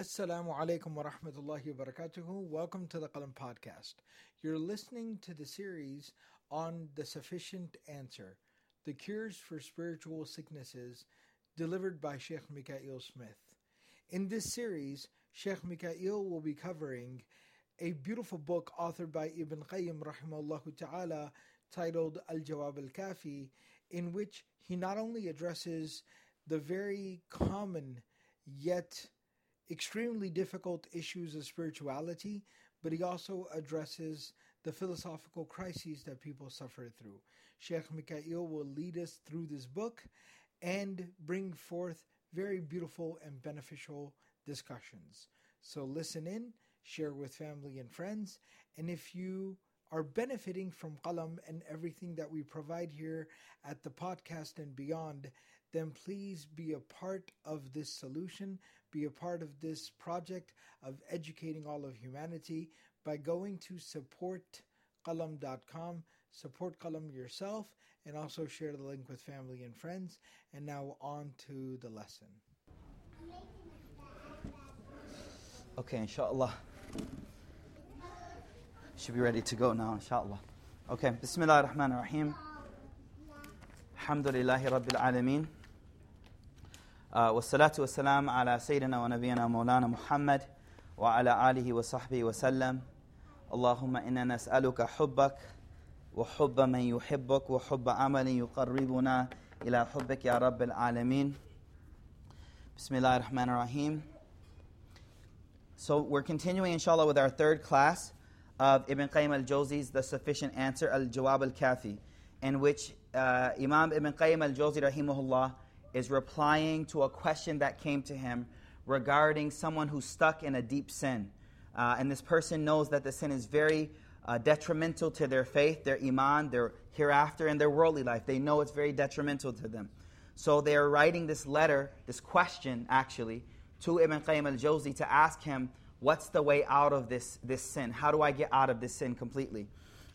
Assalamu alaikum wa rahmatullahi wa barakatuhu. Welcome to the Qalam podcast. You're listening to the series on the sufficient answer, the cures for spiritual sicknesses, delivered by Sheikh Mikael Smith. In this series, Sheikh Mikael will be covering a beautiful book authored by Ibn Qayyim rahimahullah ta'ala titled Al-Jawab al-Kafi, in which he not only addresses the very common yet extremely difficult issues of spirituality, but he also addresses the philosophical crises that people suffer through. Sheikh Mikael will lead us through this book and bring forth very beautiful and beneficial discussions. So listen in, share with family and friends, and if you are benefiting from Qalam and everything that we provide here at the podcast and beyond, then please be a part of this solution, be a part of this project of educating all of humanity by going to supportqalam.com, support Qalam yourself, and also share the link with family and friends. And now on to the lesson. Okay, inshallah. Should be ready to go now, inshallah. Okay, Bismillah ar-Rahman ar-Rahim. Alhamdulillahi Rabbil Alameen. والصلاة والسلام على سيدنا ونبينا مولانا محمد وعلى آله وصحبه وسلم اللهم إنا نسألك حبك وحب من يحبك وحب عمل يقربنا إلى حبك يا رب العالمين بسم الله الرحمن الرحيم So we're continuing inshallah with our third class of Ibn Qayyim al-Jawzi's The Sufficient Answer, Al-Jawab al-Kafi, in which uh, Imam Ibn Qayyim al-Jawzi rahimahullah is replying to a question that came to him regarding someone who's stuck in a deep sin. Uh, and this person knows that the sin is very uh, detrimental to their faith, their iman, their hereafter, and their worldly life. They know it's very detrimental to them. So they are writing this letter, this question actually, to Ibn Qayyim al Jawzi to ask him, what's the way out of this, this sin? How do I get out of this sin completely?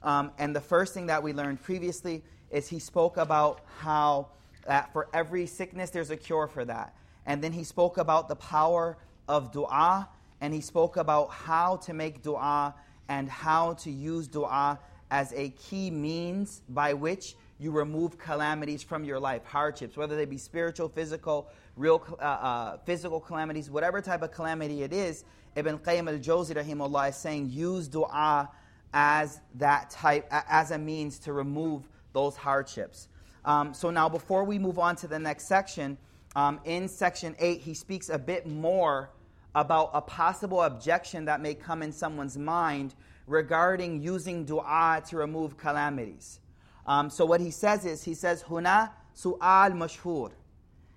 Um, and the first thing that we learned previously is he spoke about how that for every sickness there's a cure for that. And then he spoke about the power of dua, and he spoke about how to make dua and how to use dua as a key means by which you remove calamities from your life, hardships, whether they be spiritual, physical, real uh, uh, physical calamities, whatever type of calamity it is. Ibn Qayyim al-Jawzi rahimahullah is saying use dua as that type, as a means to remove those hardships. Um, so now, before we move on to the next section, um, in section 8, he speaks a bit more about a possible objection that may come in someone's mind regarding using dua to remove calamities. Um, so what he says is, he says, Huna su'al mashhur.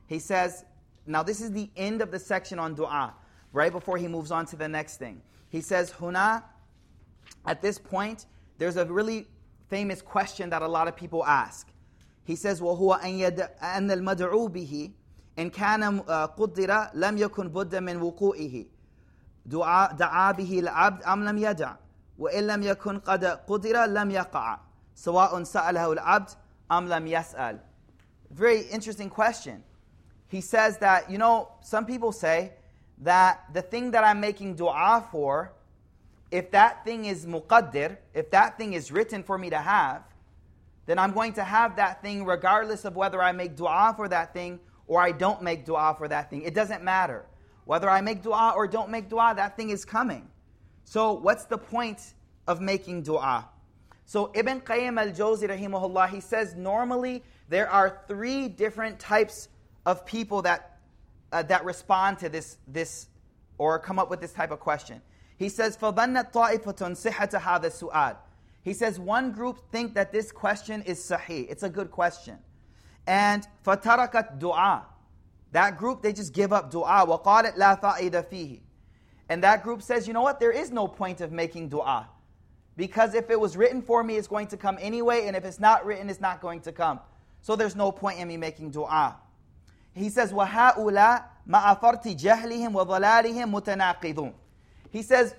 He says, now this is the end of the section on dua, right before he moves on to the next thing. He says, Huna, at this point, there's a really famous question that a lot of people ask. He says, وهو أن المدعو به إن كان قدر لم يكن بد من وقوعه دعا, دعا به العبد أم لم يدع وإن لم يكن قد قدر لم يقع سواء سأله العبد أم لم يسأل Very interesting question. He says that, you know, some people say that the thing that I'm making dua for, if that thing is muqaddir, if that thing is written for me to have, then I'm going to have that thing regardless of whether I make dua for that thing or I don't make dua for that thing. It doesn't matter. Whether I make dua or don't make dua, that thing is coming. So, what's the point of making dua? So, Ibn Qayyim al Jawzi, rahimahullah, he says normally there are three different types of people that, uh, that respond to this, this or come up with this type of question. He says, فَظَنَّتْ طَائِفَةٌ صِحَّةَ هَذَا السُّؤَالِ he says one group think that this question is sahih. It's a good question. And fatarakat dua. That group, they just give up dua. وَقَالَتْ لَا فَائِدَ فِيهِ And that group says, you know what? There is no point of making dua. Because if it was written for me, it's going to come anyway. And if it's not written, it's not going to come. So there's no point in me making dua. He says, وَهَؤُلَا مَعَ فَرْتِ جَهْلِهِمْ وَضَلَالِهِمْ مُتَنَاقِضُونَ He says,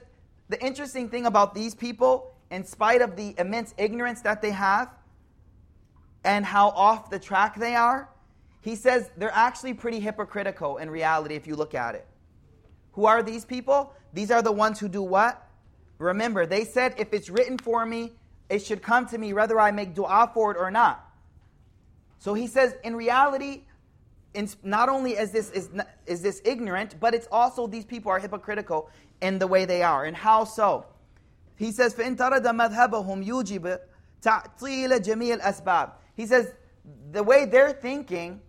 the interesting thing about these people in spite of the immense ignorance that they have and how off the track they are, he says they're actually pretty hypocritical in reality if you look at it. Who are these people? These are the ones who do what? Remember, they said if it's written for me, it should come to me whether I make dua for it or not. So he says, in reality, not only is this, is, is this ignorant, but it's also these people are hypocritical in the way they are. And how so? He says, فَإِن تَرَدَ مَذْهَبَهُمْ يُوجِبُ تَعْطِيلَ جَمِيعِ الْأَسْبَابِ He says, the way they're thinking,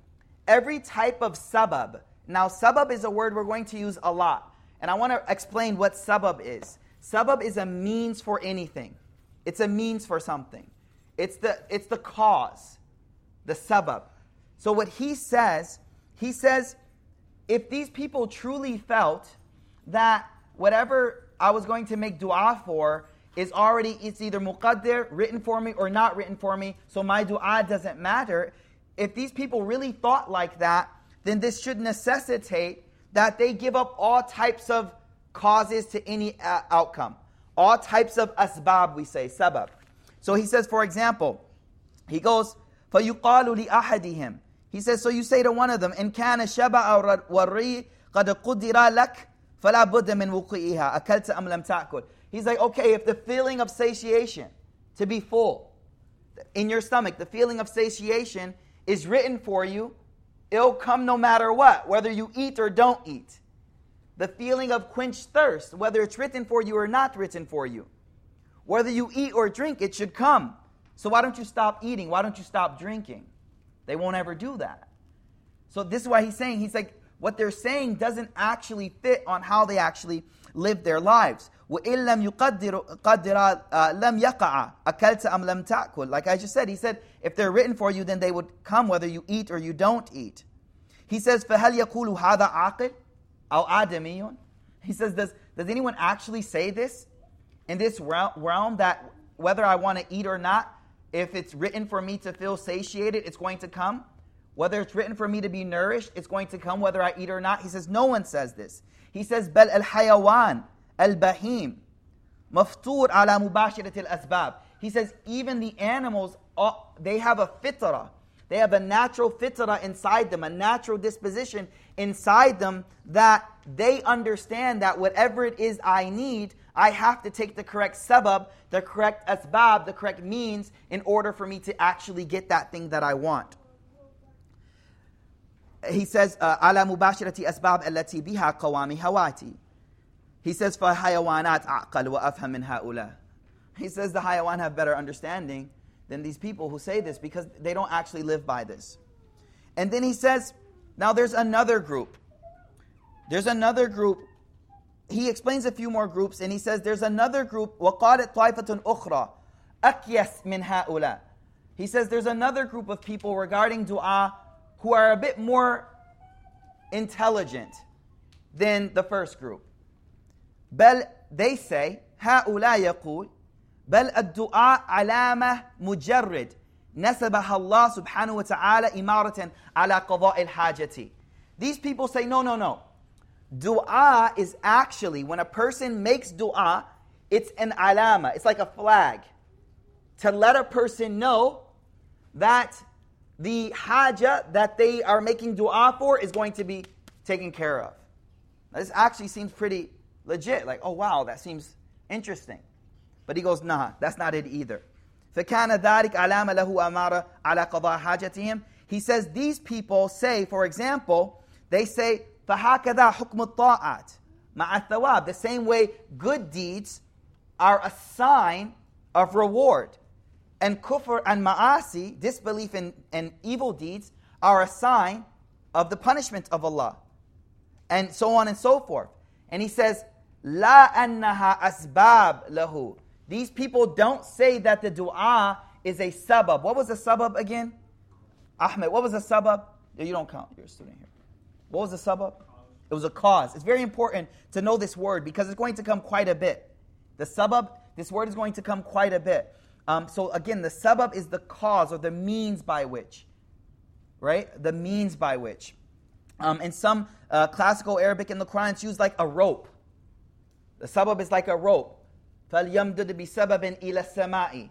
every type of sabab. Now, sabab is a word we're going to use a lot. And I want to explain what sabab is. Sabab is a means for anything. It's a means for something. It's the, it's the cause, the sabab. So what he says, he says, if these people truly felt that whatever I was going to make dua for is already, it's either muqaddir, written for me, or not written for me, so my dua doesn't matter. If these people really thought like that, then this should necessitate that they give up all types of causes to any uh, outcome. All types of asbab, we say, sabab. So he says, for example, he goes, فَيُقَالُ لِأَحَدِهِمْ He says, so you say to one of them, إِن كَانَ شَبَعَ وَالرِّي قَدْ قُدِرَ لَكَ فَلَا بُدَّ مِنْ وُقِئِهَا أَكَلْتَ أَمْ لَمْ تَأْكُلْ He's like, okay, if the feeling of satiation, to be full, in your stomach, the feeling of satiation is written for you, it'll come no matter what, whether you eat or don't eat. The feeling of quenched thirst, whether it's written for you or not written for you. Whether you eat or drink, it should come. So why don't you stop eating? Why don't you stop drinking? They won't ever do that. So this is why he's saying, he's like, what they're saying doesn't actually fit on how they actually live their lives. وَإِن لَمْ يُقَدِّرْ قَدِّرَ لَمْ يَقَعَ أَكَلْتَ أَمْ لَمْ تَأْكُلْ Like I just said, he said, if they're written for you, then they would come whether you eat or you don't eat. He says, فَهَلْ يَقُولُ هَذَا عَاقِلٌ أَوْ آدَمِيٌّ He says, does, does anyone actually say this? In this realm that whether I want to eat or not, if it's written for me to feel satiated, it's going to come. Whether it's written for me to be nourished, it's going to come whether I eat or not. He says, No one says this. He says, Bel al hayawan al bahim maftur ala mubashirat al asbab. He says, Even the animals, uh, they have a fitrah. They have a natural fitrah inside them, a natural disposition inside them that they understand that whatever it is I need, I have to take the correct sabab, the correct asbab, the correct means in order for me to actually get that thing that I want he says على مباشرة أسباب التي بها قوام هواتي he says فحيوانات أعقل وأفهم من هؤلاء he says the hayawan have better understanding than these people who say this because they don't actually live by this and then he says now there's another group there's another group he explains a few more groups and he says there's another group وقالت طائفة أخرى أكيس من هؤلاء he says there's another group of people regarding dua who are a bit more intelligent than the first group. بل they say هؤلاء يقول بل الدعاء علامة مجرد نسبها الله سبحانه وتعالى إمارة على قضاء الحاجة. These people say no no no. Dua is actually when a person makes dua, it's an alama. It's like a flag to let a person know that the haja that they are making dua for is going to be taken care of. This actually seems pretty legit. Like, oh wow, that seems interesting. But he goes, nah, that's not it either. فَكَانَ ذَلِكَ عَلَى قَضَى He says these people say, for example, they say, فَهَكَذَا حُكْمُ الطَّاعَةِ مَعَ الثَّوَابِ The same way good deeds are a sign of reward and kufr and ma'asi, disbelief in, and evil deeds, are a sign of the punishment of Allah. And so on and so forth. And he says, La annaha asbab lahu. These people don't say that the dua is a sabab. What was a sabab again? Ahmed, what was a sabab? You don't count, you're a student here. What was a sabab? It was a cause. It's very important to know this word because it's going to come quite a bit. The sabab, this word is going to come quite a bit. Um, so again, the sabab is the cause or the means by which, right? The means by which. Um, in some uh, classical Arabic in the Quran, it's used like a rope. The sabab is like a rope. فَلْيَمْدُدْ بِسَبَبٍ إِلَى السَّمَاءِ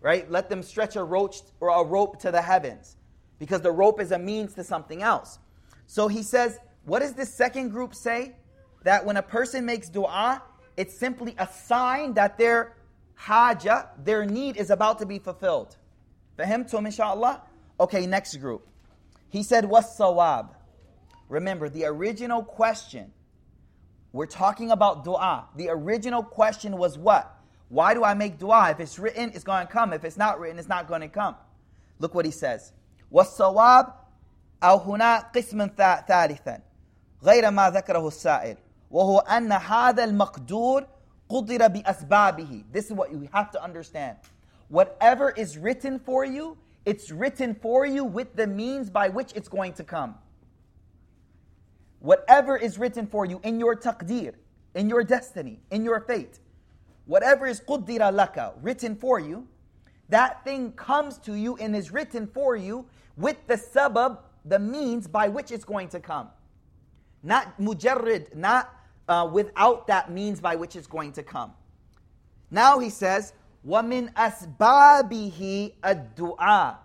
Right? Let them stretch a rope, or a rope to the heavens. Because the rope is a means to something else. So he says, what does this second group say? that when a person makes dua, it's simply a sign that their haja, their need is about to be fulfilled. Fahimtum inshallah? Okay, next group. He said, What's sawab? Remember, the original question, we're talking about dua. The original question was what? Why do I make dua? If it's written, it's going to come. If it's not written, it's not going to come. Look what he says. والصواب أو هنا قسم ثالثا غير ما ذكره السائل وهو أن هذا المقدور قدر بأسبابه This is what you have to understand. Whatever is written for you, it's written for you with the means by which it's going to come. Whatever is written for you in your taqdeer, in your destiny, in your fate, whatever is قدر laka, written for you, that thing comes to you and is written for you with the sabab, the means by which it's going to come. Not mujarrid, not uh, without that means by which it's going to come. Now he says, "Wamin asbabihi ad-du'a,"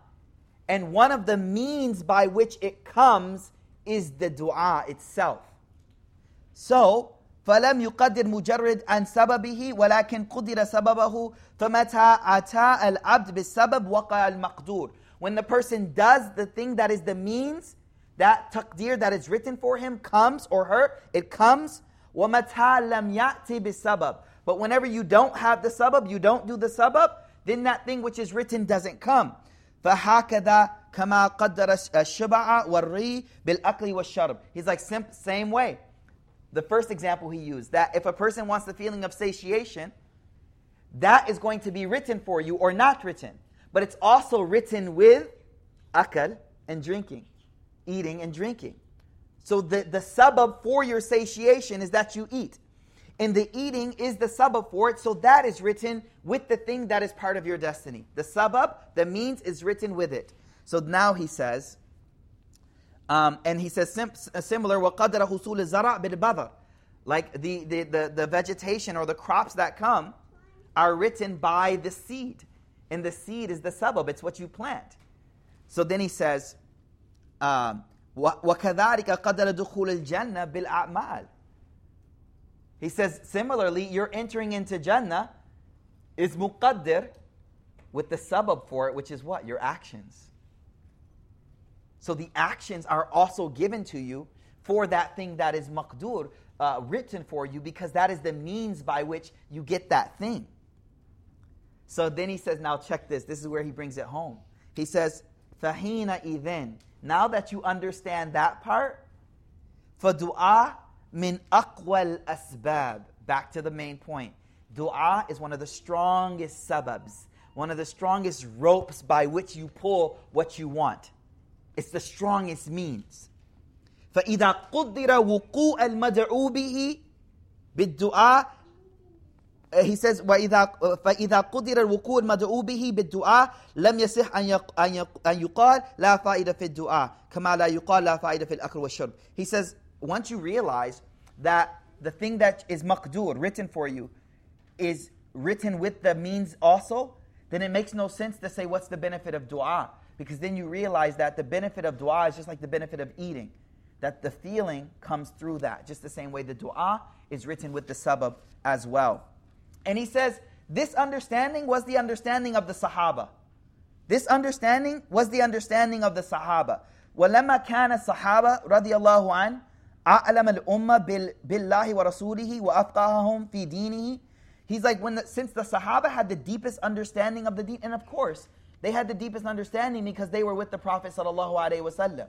and one of the means by which it comes is the du'a itself. So فلم يقدر مجرد عن سببه ولكن قدر سببه فمتى أتى العبد بالسبب وقع المقدور When the person does the thing that is the means, that taqdeer that is written for him comes or her, it comes وَمَتَى لَمْ يَأْتِ بِالسَّبَبِ But whenever you don't have the sabab, you don't do the sabab, then that thing which is written doesn't come. فَهَكَذَا كَمَا قَدَّرَ الشِّبَعَ وَالرِّي بِالْأَقْلِ وَالشَّرْبِ He's like, same way. The first example he used, that if a person wants the feeling of satiation, that is going to be written for you or not written but it's also written with akal and drinking, eating and drinking. So the, the sabab for your satiation is that you eat. And the eating is the sabab for it, so that is written with the thing that is part of your destiny. The sabab, the means, is written with it. So now he says, um, and he says sim- similar, وَقَدْرَ حُصُولِ الزَّرَعْ بِالْبَذَرِ Like the, the, the, the vegetation or the crops that come are written by the seed. And the seed is the sabab, it's what you plant. So then he says, um, وَكَذَٰلِكَ قَدَرَ دُخُولَ الْجَنَّةِ بِالْأَعْمَالِ He says, similarly, you're entering into Jannah is muqaddir with the sabab for it, which is what? Your actions. So the actions are also given to you for that thing that is maqdur, uh, written for you, because that is the means by which you get that thing. So then he says, now check this. This is where he brings it home. He says, فَحِينَ إِذَنْ Now that you understand that part, dua min aqwal asbab. Back to the main point. Dua is one of the strongest sababs, one of the strongest ropes by which you pull what you want. It's the strongest means. فإذا قدر وقوع المدعو به بالدعاء he says وإذا فإذا قدر الوقوع المدعو به بالدعاء لم يصح أن أن يقال لا فائدة في الدعاء كما لا يقال لا فائدة في الأكل والشرب. He says once you realize that the thing that is maqdur, written for you, is written with the means also, then it makes no sense to say what's the benefit of dua. Because then you realize that the benefit of dua is just like the benefit of eating. That the feeling comes through that, just the same way the dua is written with the sabab as well. And he says, this understanding was the understanding of the Sahaba. This understanding was the understanding of the Sahaba. ولما كان الصحابة رضي الله عنه أعلم الأمة بالله ورسوله وأفقههم في دينه He's like, when the, since the Sahaba had the deepest understanding of the deen, and of course, they had the deepest understanding because they were with the Prophet sallallahu alaihi wasallam.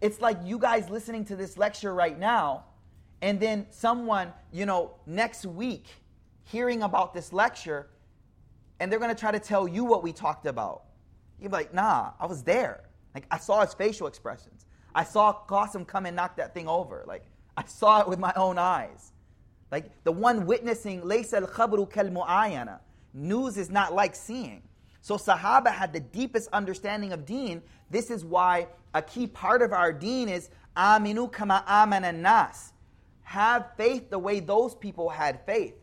It's like you guys listening to this lecture right now, and then someone, you know, next week hearing about this lecture and they're going to try to tell you what we talked about. You're like, nah, I was there. Like, I saw his facial expressions. I saw Qasim come and knock that thing over. Like, I saw it with my own eyes. Like, the one witnessing, لَيْسَ الْخَبْرُ كَالْمُعَايَنَةِ News is not like seeing. So Sahaba had the deepest understanding of deen. This is why a key part of our deen is aminu kama amana nas. Have faith the way those people had faith.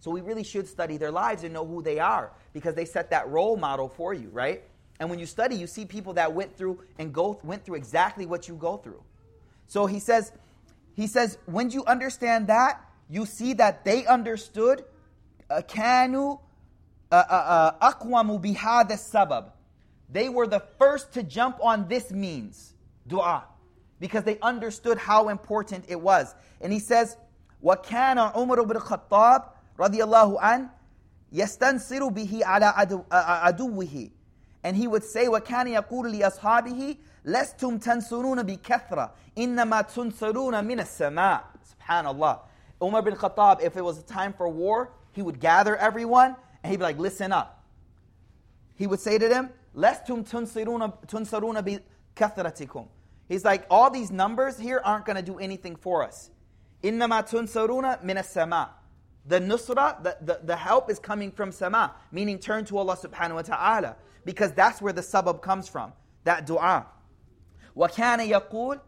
So we really should study their lives and know who they are because they set that role model for you, right? And when you study, you see people that went through and go went through exactly what you go through. So he says, he says, when you understand that, you see that they understood كانوا أقوم بهذا السبب. They were the first to jump on this means, dua, because they understood how important it was. And he says, وكان عمر بن الخطاب رضي الله عنه يستنصر به على عدوه and he would say وكان يقول لأصحابه لستم تنصرون بكثرة إنما تنصرون من السماء سبحان الله Umar bin Khattab if it was a time for war he would gather everyone and he'd be like listen up he would say to them لستم تنصرون تنصرون بكثرتكم He's like all these numbers here aren't going to do anything for us إنما تنصرون من السماء the nusra, the, the, the help is coming from sama, meaning turn to Allah subhanahu wa ta'ala, because that's where the sabab comes from, that dua. وَكَانَ يَقُول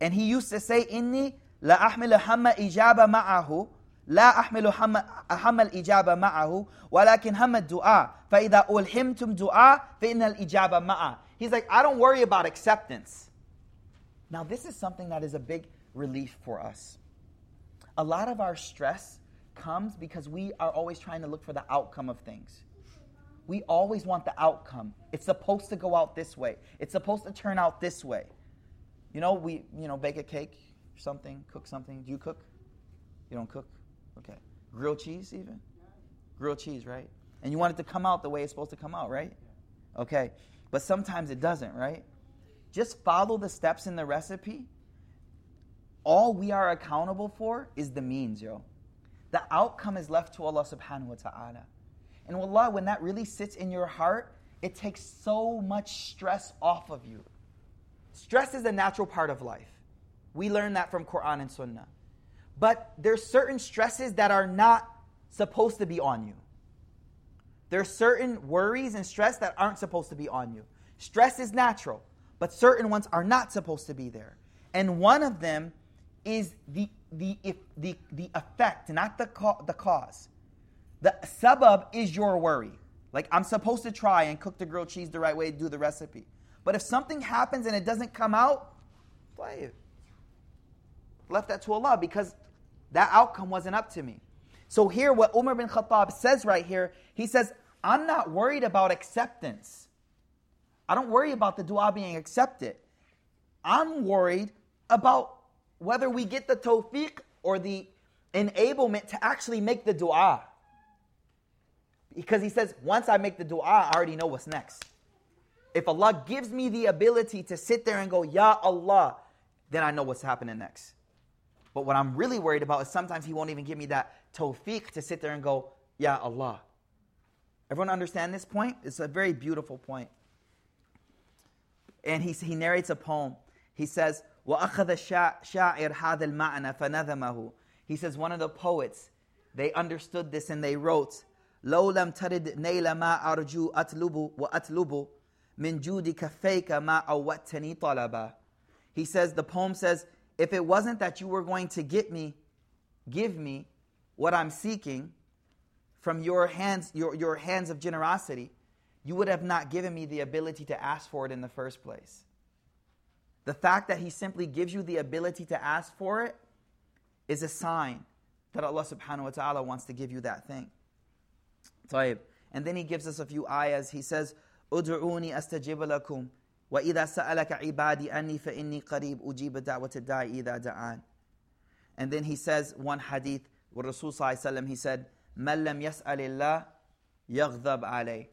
And he used to say, إِنِّي لا أحمل هم إجابة معه لا أحمل هم, هم الإجابة معه ولكن هم الدعاء فإذا ألهمتم دعاء فإن الإجابة معه He's like, I don't worry about acceptance. Now this is something that is a big relief for us. A lot of our stress comes because we are always trying to look for the outcome of things. We always want the outcome. It's supposed to go out this way. It's supposed to turn out this way. You know, we, you know, bake a cake, something, cook something. Do you cook? You don't cook? Okay. Grilled cheese, even? Grilled cheese, right? And you want it to come out the way it's supposed to come out, right? Okay. But sometimes it doesn't, right? Just follow the steps in the recipe. All we are accountable for is the means, yo. The outcome is left to Allah subhanahu wa ta'ala. And wallah, when that really sits in your heart, it takes so much stress off of you. Stress is a natural part of life. We learn that from Quran and Sunnah. But there's certain stresses that are not supposed to be on you. There's certain worries and stress that aren't supposed to be on you. Stress is natural, but certain ones are not supposed to be there. And one of them is the the, if, the, the effect, not the, the cause. The sabab is your worry. Like, I'm supposed to try and cook the grilled cheese the right way, do the recipe. But if something happens and it doesn't come out, play it. Left that to Allah because that outcome wasn't up to me. So, here, what Umar bin Khattab says right here, he says, I'm not worried about acceptance. I don't worry about the dua being accepted. I'm worried about whether we get the tawfiq or the enablement to actually make the dua. Because he says, once I make the dua, I already know what's next. If Allah gives me the ability to sit there and go, Ya Allah, then I know what's happening next. But what I'm really worried about is sometimes He won't even give me that tawfiq to sit there and go, Ya Allah. Everyone understand this point? It's a very beautiful point. And he, he narrates a poem. He says, وأخذ الشاعر هذا المعنى فنظمه He says one of the poets, they understood this and they wrote لو لم ترد نيل ما أرجو أطلب وأطلب من جود كفيك ما عودتني طلبا He says, the poem says, if it wasn't that you were going to get me, give me what I'm seeking from your hands, your, your hands of generosity, you would have not given me the ability to ask for it in the first place. The fact that He simply gives you the ability to ask for it is a sign that Allah subhanahu wa ta'ala wants to give you that thing. طيب. And then He gives us a few ayahs. He says, أدعوني أستجب لكم وإذا سألك عبادي أني فإني قريب أجيب دعوة الداعي إذا دعان. And then He says one hadith with Rasul He said, من لم يسأل الله يغضب عليه.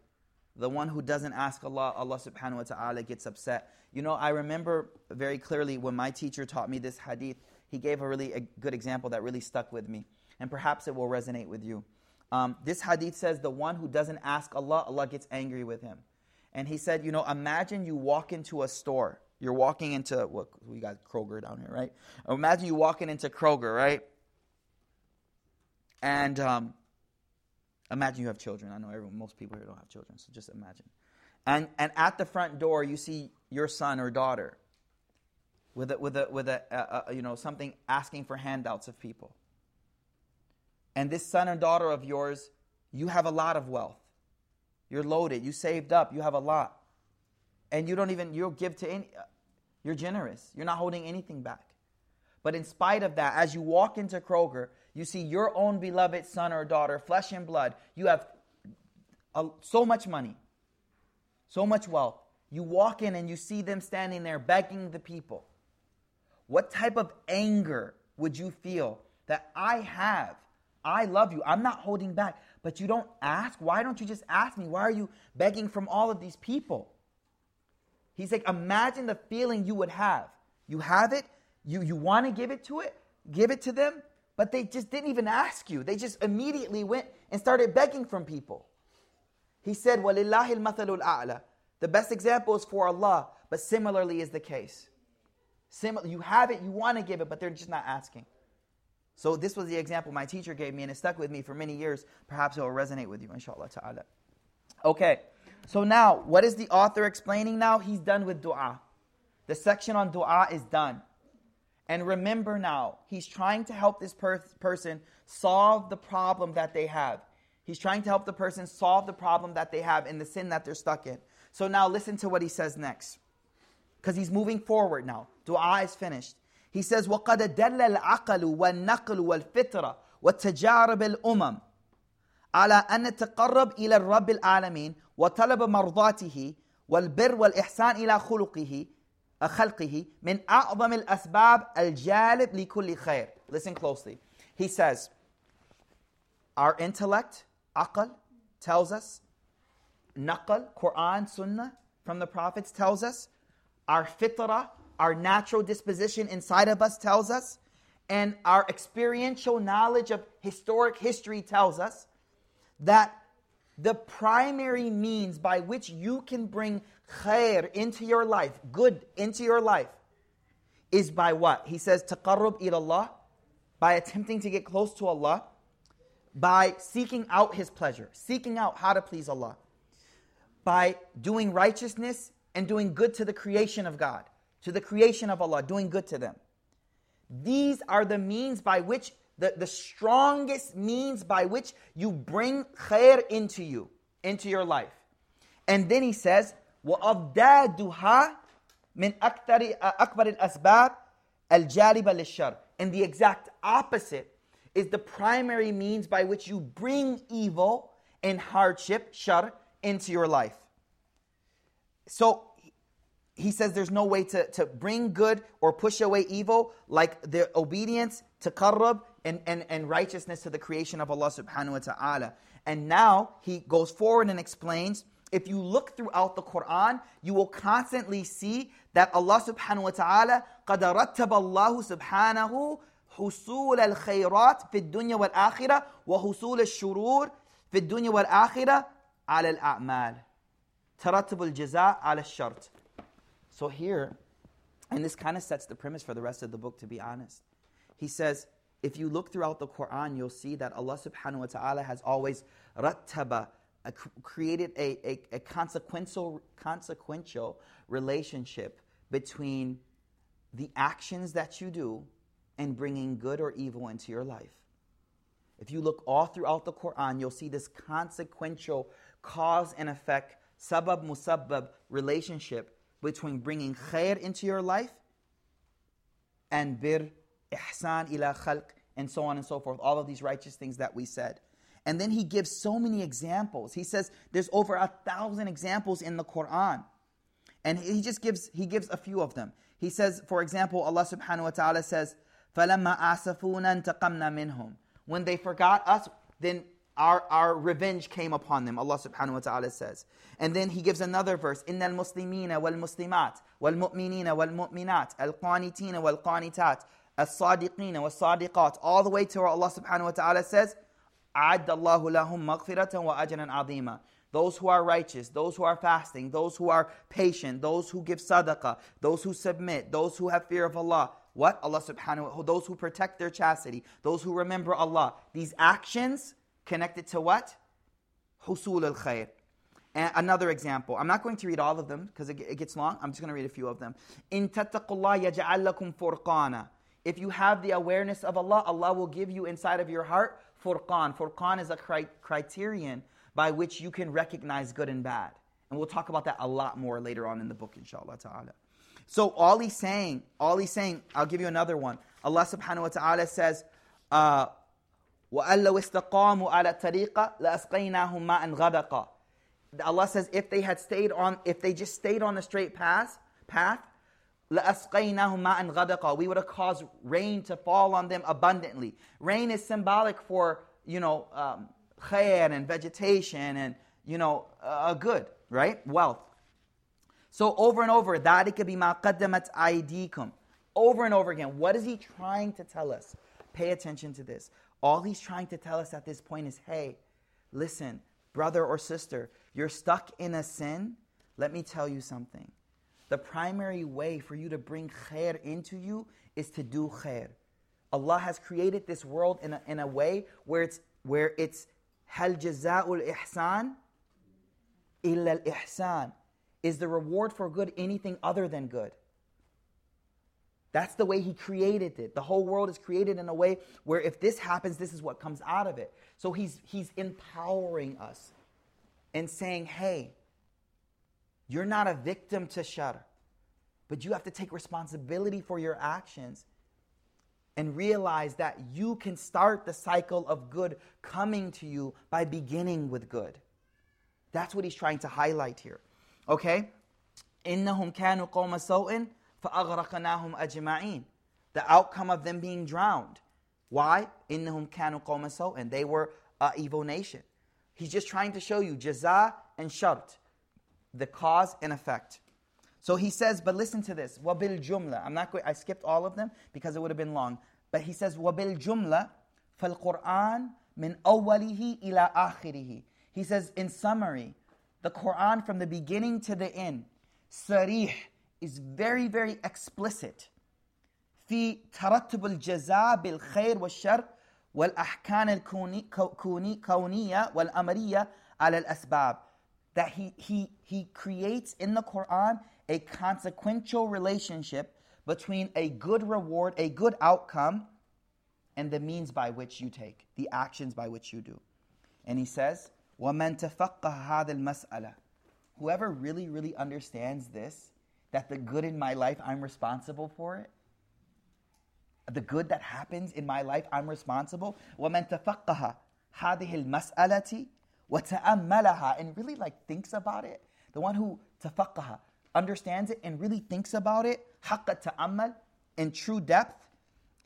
the one who doesn't ask Allah, Allah subhanahu wa ta'ala gets upset. You know, I remember very clearly when my teacher taught me this hadith, he gave a really a good example that really stuck with me. And perhaps it will resonate with you. Um, this hadith says the one who doesn't ask Allah, Allah gets angry with him. And he said, you know, imagine you walk into a store. You're walking into, what, we got Kroger down here, right? Imagine you walking into Kroger, right? And um, Imagine you have children. I know everyone, most people here don't have children, so just imagine. And, and at the front door, you see your son or daughter with a, with a, with a, a, a you know something asking for handouts of people. And this son or daughter of yours, you have a lot of wealth. You're loaded. You saved up. You have a lot, and you don't even you'll give to any. You're generous. You're not holding anything back. But in spite of that, as you walk into Kroger, you see your own beloved son or daughter, flesh and blood. You have a, so much money, so much wealth. You walk in and you see them standing there begging the people. What type of anger would you feel that I have? I love you. I'm not holding back. But you don't ask. Why don't you just ask me? Why are you begging from all of these people? He's like, imagine the feeling you would have. You have it, you, you want to give it to it, give it to them, but they just didn't even ask you. They just immediately went and started begging from people. He said, وَلِلَّهِ الْمَثَلُ الْأَعْلَى The best example is for Allah, but similarly is the case. Sim- you have it, you want to give it, but they're just not asking. So this was the example my teacher gave me, and it stuck with me for many years. Perhaps it will resonate with you, inshallah ta'ala. Okay, so now, what is the author explaining now? He's done with dua. The section on dua is done. And remember now, he's trying to help this per- person solve the problem that they have. He's trying to help the person solve the problem that they have in the sin that they're stuck in. So now listen to what he says next. Because he's moving forward now. Dua is finished. He says, وَقَدْ دَلَّ الْعَقَلُ وَالنَّقْلُ وَالْفِطْرَةُ وَالتَّجَارِبِ الْأُمَمِ على أن نتقرب إلى الرب العالمين وطلب مرضاته والبر والإحسان إلى خلقه خلقه من أعظم الأسباب الجالب لكل خير. Listen closely. He says, our intellect, aql, tells us, naql, Quran, Sunnah from the prophets tells us, our fitrah, our natural disposition inside of us tells us, and our experiential knowledge of historic history tells us that the primary means by which you can bring khair into your life, good into your life, is by what? He says, taqarrub Allah, by attempting to get close to Allah, by seeking out His pleasure, seeking out how to please Allah, by doing righteousness and doing good to the creation of God, to the creation of Allah, doing good to them. These are the means by which, the, the strongest means by which you bring khair into you, into your life. And then he says, وأضدادها من أكثر أكبر الأسباب الجالبة للشر. And the exact opposite is the primary means by which you bring evil and hardship, shar, into your life. So he says there's no way to, to bring good or push away evil like the obedience to qarrab and, and, and righteousness to the creation of Allah subhanahu wa ta'ala. And now he goes forward and explains if you look throughout the Quran, you will constantly see that Allah subhanahu wa ta'ala قد رتب الله سبحانه حصول الخيرات في الدنيا والآخرة وحصول الشرور في الدنيا والآخرة على الأعمال ترتب الجزاء على الشرط So here, and this kind of sets the premise for the rest of the book to be honest. He says, if you look throughout the Quran, you'll see that Allah subhanahu wa ta'ala has always rattaba, a, created a, a, a, consequential, consequential relationship between the actions that you do and bringing good or evil into your life. If you look all throughout the Quran, you'll see this consequential cause and effect, sabab musabbab relationship between bringing khair into your life and bir, ihsan ila khalq, and so on and so forth. All of these righteous things that we said. And then he gives so many examples. He says there's over a thousand examples in the Quran. And he just gives he gives a few of them. He says, for example, Allah subhanahu wa ta'ala says, فَلَمَّا آسَفُونَا انْتَقَمْنَا مِنْهُمْ When they forgot us, then our, our revenge came upon them, Allah subhanahu wa ta'ala says. And then he gives another verse, إِنَّ الْمُسْلِمِينَ وَالْمُسْلِمَاتِ وَالْمُؤْمِنِينَ وَالْمُؤْمِنَاتِ الْقَانِتِينَ وَالْقَانِتَاتِ الصَّادِقِينَ وَالصَّادِقَاتِ All the way to where Allah subhanahu wa ta'ala says, أَعَدَّ اللَّهُ لَهُمْ مَغْفِرَةً وَأَجْرًا عَظِيمًا those who are righteous, those who are fasting, those who are patient, those who give sadaqah, those who submit, those who have fear of Allah. What? Allah subhanahu wa ta'ala, those who protect their chastity, those who remember Allah. These actions connected to what? Husul al khair. And another example. I'm not going to read all of them because it, gets long. I'm just going to read a few of them. In tattaqullah yaj'al lakum furqana. If you have the awareness of Allah, Allah will give you inside of your heart furqan. Furqan is a cri- criterion by which you can recognize good and bad. And we'll talk about that a lot more later on in the book, inshallah ta'ala. So all he's saying, all he's saying, I'll give you another one. Allah subhanahu wa ta'ala says, uh, وَأَن لَوْ اسْتَقَامُوا عَلَى الطَّرِيقَ لَأَسْقَيْنَاهُمْ مَاءً غَدَقًا Allah says if they had stayed on, if they just stayed on the straight path, path, لَأَسْقَيْنَاهُمْ مَاءً غَدَقًا We would have caused rain to fall on them abundantly. Rain is symbolic for, you know, um, khair and vegetation and, you know, uh, good, right? Wealth. So over and over, ذَلِكَ بِمَا قَدَّمَتْ أَيْدِيكُمْ Over and over again, what is he trying to tell us? Pay attention to this. All he's trying to tell us at this point is hey, listen, brother or sister, you're stuck in a sin. Let me tell you something. The primary way for you to bring khair into you is to do khair. Allah has created this world in a, in a way where it's where it's hal jaza'ul ihsan illa al ihsan. Is the reward for good anything other than good? That's the way he created it. The whole world is created in a way where if this happens, this is what comes out of it. So he's, he's empowering us and saying, hey, you're not a victim to shar, but you have to take responsibility for your actions and realize that you can start the cycle of good coming to you by beginning with good. That's what he's trying to highlight here. Okay? إنهم كانوا قوم سوء فأغرقناهم أجمعين. The outcome of them being drowned. Why? إنهم كانوا قوم سوء. And they were an evil nation. He's just trying to show you jaza and shart, the cause and effect. So he says, but listen to this. Wabil jumla. I'm not going. I skipped all of them because it would have been long. But he says, wabil jumla, fal Quran min awwalihi ila akhirihi. He says, in summary, the Quran from the beginning to the end, sarih, is very, very explicit. في ترتب الجزاء بالخير والشر والأحكام الكونية والأمرية على الأسباب that he, he, he creates in the Quran a consequential relationship between a good reward, a good outcome, and the means by which you take, the actions by which you do. And he says, وَمَن تَفَقَّهَ هَذَا الْمَسْأَلَةِ Whoever really, really understands this, that the good in my life, I'm responsible for it. The good that happens in my life, I'm responsible. وَمَن تَفَقَّهَ هَذِهِ الْمَسْأَلَةِ وَتَأَمَّلَهَا And really like thinks about it. The one who تَفَقَّهَ understands it and really thinks about it, حَقَّ تَأَمَّل in true depth,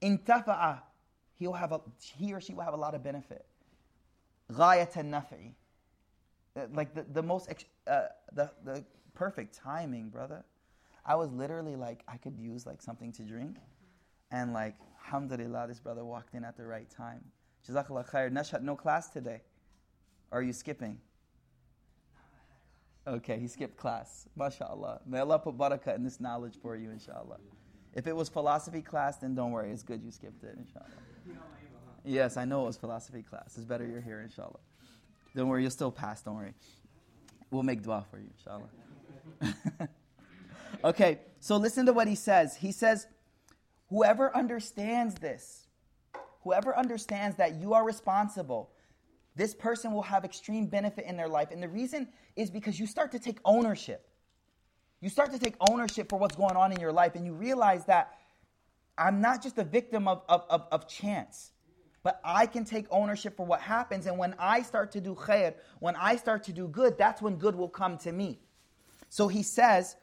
انتفع he'll have a, he or she will have a lot of benefit. غاية النفع like the, the most uh, the, the perfect timing brother I was literally like, I could use like something to drink. And like, alhamdulillah, this brother walked in at the right time. Jazakallah khair. Nashat, no class today. Or are you skipping? Okay, he skipped class. MashaAllah. May Allah put barakah in this knowledge for you, inshallah. If it was philosophy class, then don't worry. It's good you skipped it, inshallah. Yes, I know it was philosophy class. It's better you're here, inshallah. Don't worry, you'll still pass, don't worry. We'll make dua for you, inshallah. Okay, so listen to what he says. He says, Whoever understands this, whoever understands that you are responsible, this person will have extreme benefit in their life. And the reason is because you start to take ownership. You start to take ownership for what's going on in your life, and you realize that I'm not just a victim of, of, of, of chance, but I can take ownership for what happens. And when I start to do khair, when I start to do good, that's when good will come to me. So he says,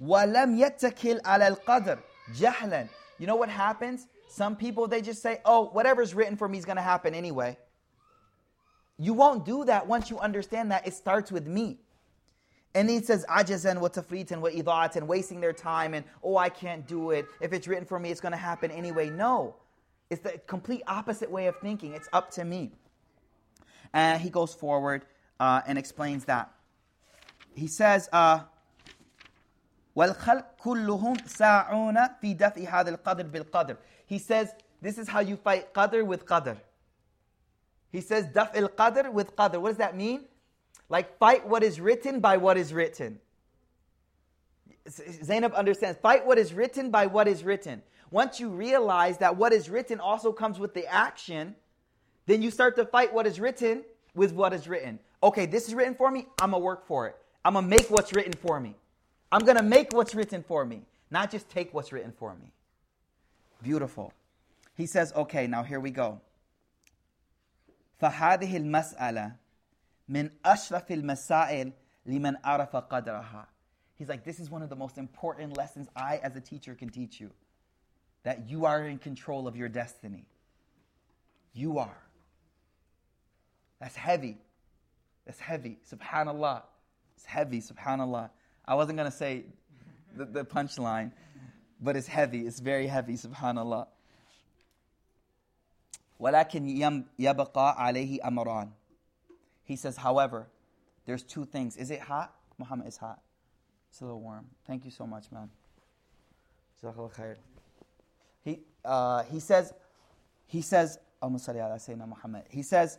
وَلَمْ يَتَّكِلْ عَلَى الْقَدْرِ جَهْلًا You know what happens? Some people, they just say, oh, whatever's written for me is going to happen anyway. You won't do that once you understand that it starts with me. And he says, ajazan wa tafritan wa idaat and wasting their time and, oh, I can't do it. If it's written for me, it's going to happen anyway. No. It's the complete opposite way of thinking. It's up to me. And he goes forward uh, and explains that. He says, uh, وَالْخَلْقُ كُلُّهُمْ سَاعُونَ فِي دَفْءِ هَذَا الْقَدْرِ بِالْقَدْرِ He says, this is how you fight qadr with qadr. He says, daf al qadr with qadr. What does that mean? Like fight what is written by what is written. Zainab understands. Fight what is written by what is written. Once you realize that what is written also comes with the action, then you start to fight what is written with what is written. Okay, this is written for me. I'm going to work for it. I'm going to make what's written for me. I'm going to make what's written for me, not just take what's written for me. Beautiful. He says, okay, now here we go. فهذه المسألة من أشرف المسائل لمن عرف قدرها. He's like, this is one of the most important lessons I, as a teacher, can teach you. That you are in control of your destiny. You are. That's heavy. That's heavy. Subhanallah. It's heavy, subhanallah. I wasn't going to say the, the punchline, but it's heavy. It's very heavy, subhanallah. ولكن يبقى عليه أمران. He says, however, there's two things. Is it hot? Muhammad is hot. It's a little warm. Thank you so much, man. He, uh, he says, he says, Muhammad. He says,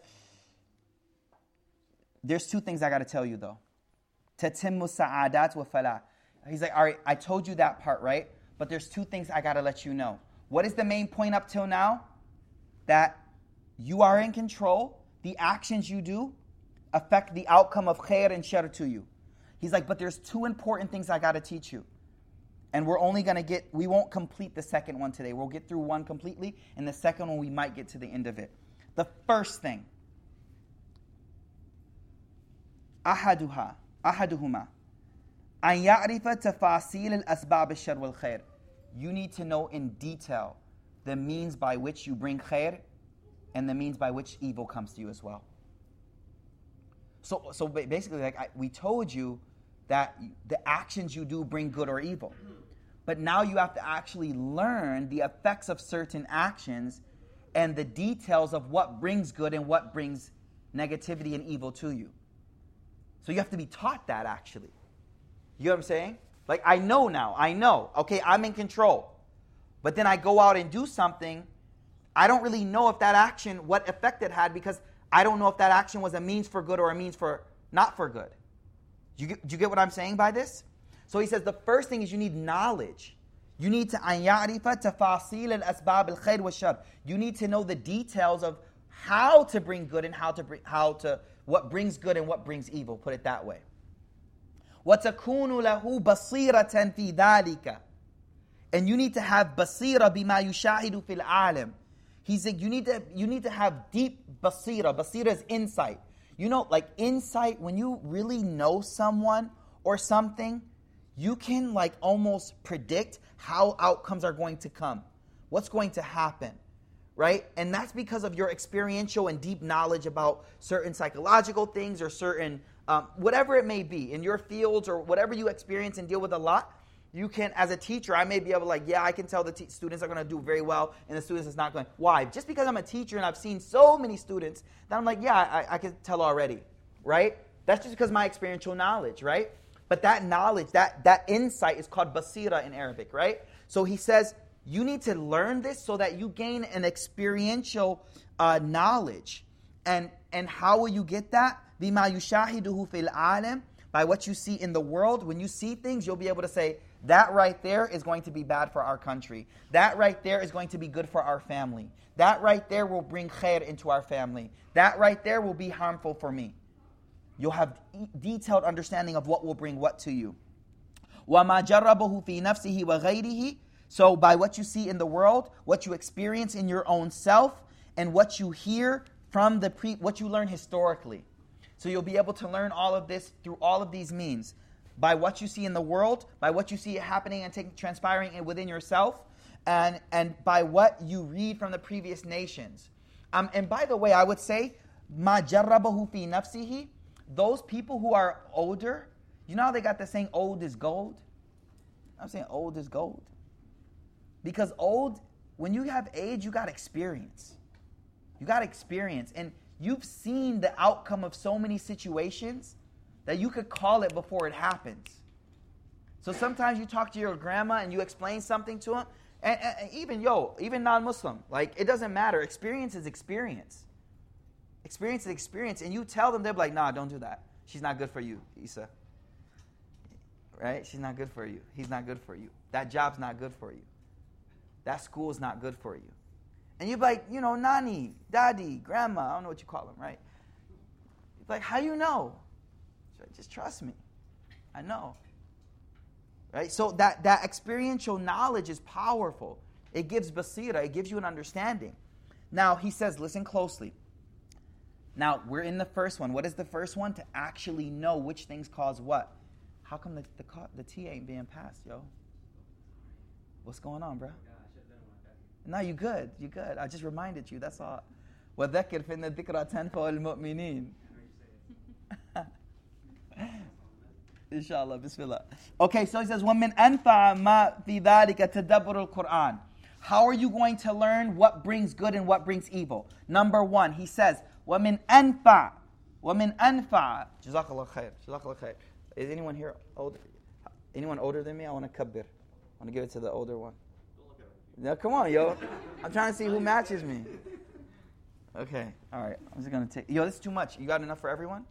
there's two things I got to tell you though. Tatimmu sa'adat wa falah. He's like, all right, I told you that part, right? But there's two things I got to let you know. What is the main point up till now? That you are in control. The actions you do affect the outcome of khair and shar to you. He's like, but there's two important things I got to teach you. And we're only going to get, we won't complete the second one today. We'll get through one completely, and the second one we might get to the end of it. The first thing, ahaduha, ahaduhuma, an ya'rifa tafasil al-asbab al-shar wal-khair. You need to know in detail the means by which you bring khair and the means by which evil comes to you as well. So, so basically, like I, we told you that the actions you do bring good or evil. But now you have to actually learn the effects of certain actions and the details of what brings good and what brings negativity and evil to you. So you have to be taught that actually. You know what I'm saying? Like, I know now, I know, okay, I'm in control But then I go out and do something, I don't really know if that action, what effect it had, because I don't know if that action was a means for good or a means for not for good. Do you, get, do you get what I'm saying by this? So he says the first thing is you need knowledge. You need to tafasil al-asbab al-khair wa You need to know the details of how to bring good and how to bring how to what brings good and what brings evil. Put it that way. وَتَكُونُ لَهُ بَصِيرَةً فِي ذَلِكَ and you need to have basira bima yushahidu fil alim. He said you need to you need to have deep basira. Basira is insight. You know, like insight, when you really know someone or something, you can like almost predict how outcomes are going to come, what's going to happen, right? And that's because of your experiential and deep knowledge about certain psychological things or certain, um, whatever it may be in your fields or whatever you experience and deal with a lot you can, as a teacher, I may be able to, like, yeah, I can tell the t- students are going to do very well, and the students is not going. Why? Just because I'm a teacher and I've seen so many students that I'm like, yeah, I, I can tell already, right? That's just because my experiential knowledge, right? But that knowledge, that that insight is called basira in Arabic, right? So he says you need to learn this so that you gain an experiential uh, knowledge, and and how will you get that? Bima yushahiduhu fil alam by what you see in the world. When you see things, you'll be able to say that right there is going to be bad for our country. That right there is going to be good for our family. That right there will bring khair into our family. That right there will be harmful for me. You'll have detailed understanding of what will bring what to you. وَمَا جَرَّبَهُ فِي نَفْسِهِ وَغَيْرِهِ So by what you see in the world, what you experience in your own self, and what you hear from the pre, what you learn historically. So you'll be able to learn all of this through all of these means by what you see in the world, by what you see happening and transpiring within yourself, and, and by what you read from the previous nations. Um, and by the way, I would say, ma jarrabahu fi nafsihi, those people who are older, you know how they got the saying old is gold? I'm saying old is gold. Because old, when you have age, you got experience. You got experience. And you've seen the outcome of so many situations that you could call it before it happens. So sometimes you talk to your grandma and you explain something to them, and, and even yo, even non-Muslim, like it doesn't matter. Experience is experience. Experience is experience, and you tell them, they're like, "Nah, don't do that. She's not good for you, Isa. Right? She's not good for you. He's not good for you. That job's not good for you. That school's not good for you." And you're like, you know, nani, daddy, grandma, I don't know what you call them, right? like, how you know? Just trust me. I know. Right? So that, that experiential knowledge is powerful. It gives basira, it gives you an understanding. Now, he says, listen closely. Now, we're in the first one. What is the first one? To actually know which things cause what. How come the, the, the T ain't being passed, yo? What's going on, bro? No, you good. You good. I just reminded you. That's all. وذكر فإن الذكرى تنفع المؤمنين. Inshallah, bismillah. Okay, so he says, وَمِنْ أَنْفَعَ مَا فِي ذَلِكَ تَدَبُّرُ الْقُرْآنِ How are you going to learn what brings good and what brings evil? Number one, he says, وَمِنْ أَنْفَعَ وَمِنْ أَنْفَعَ جزاkallah khair. Jazakallah khair. Is anyone here older? Anyone older than me? I want to kabbir. I want to give it to the older one. Now, come on, yo. I'm trying to see who matches me. Okay, all right. I'm just going to take. Yo, this is too much. You got enough for everyone?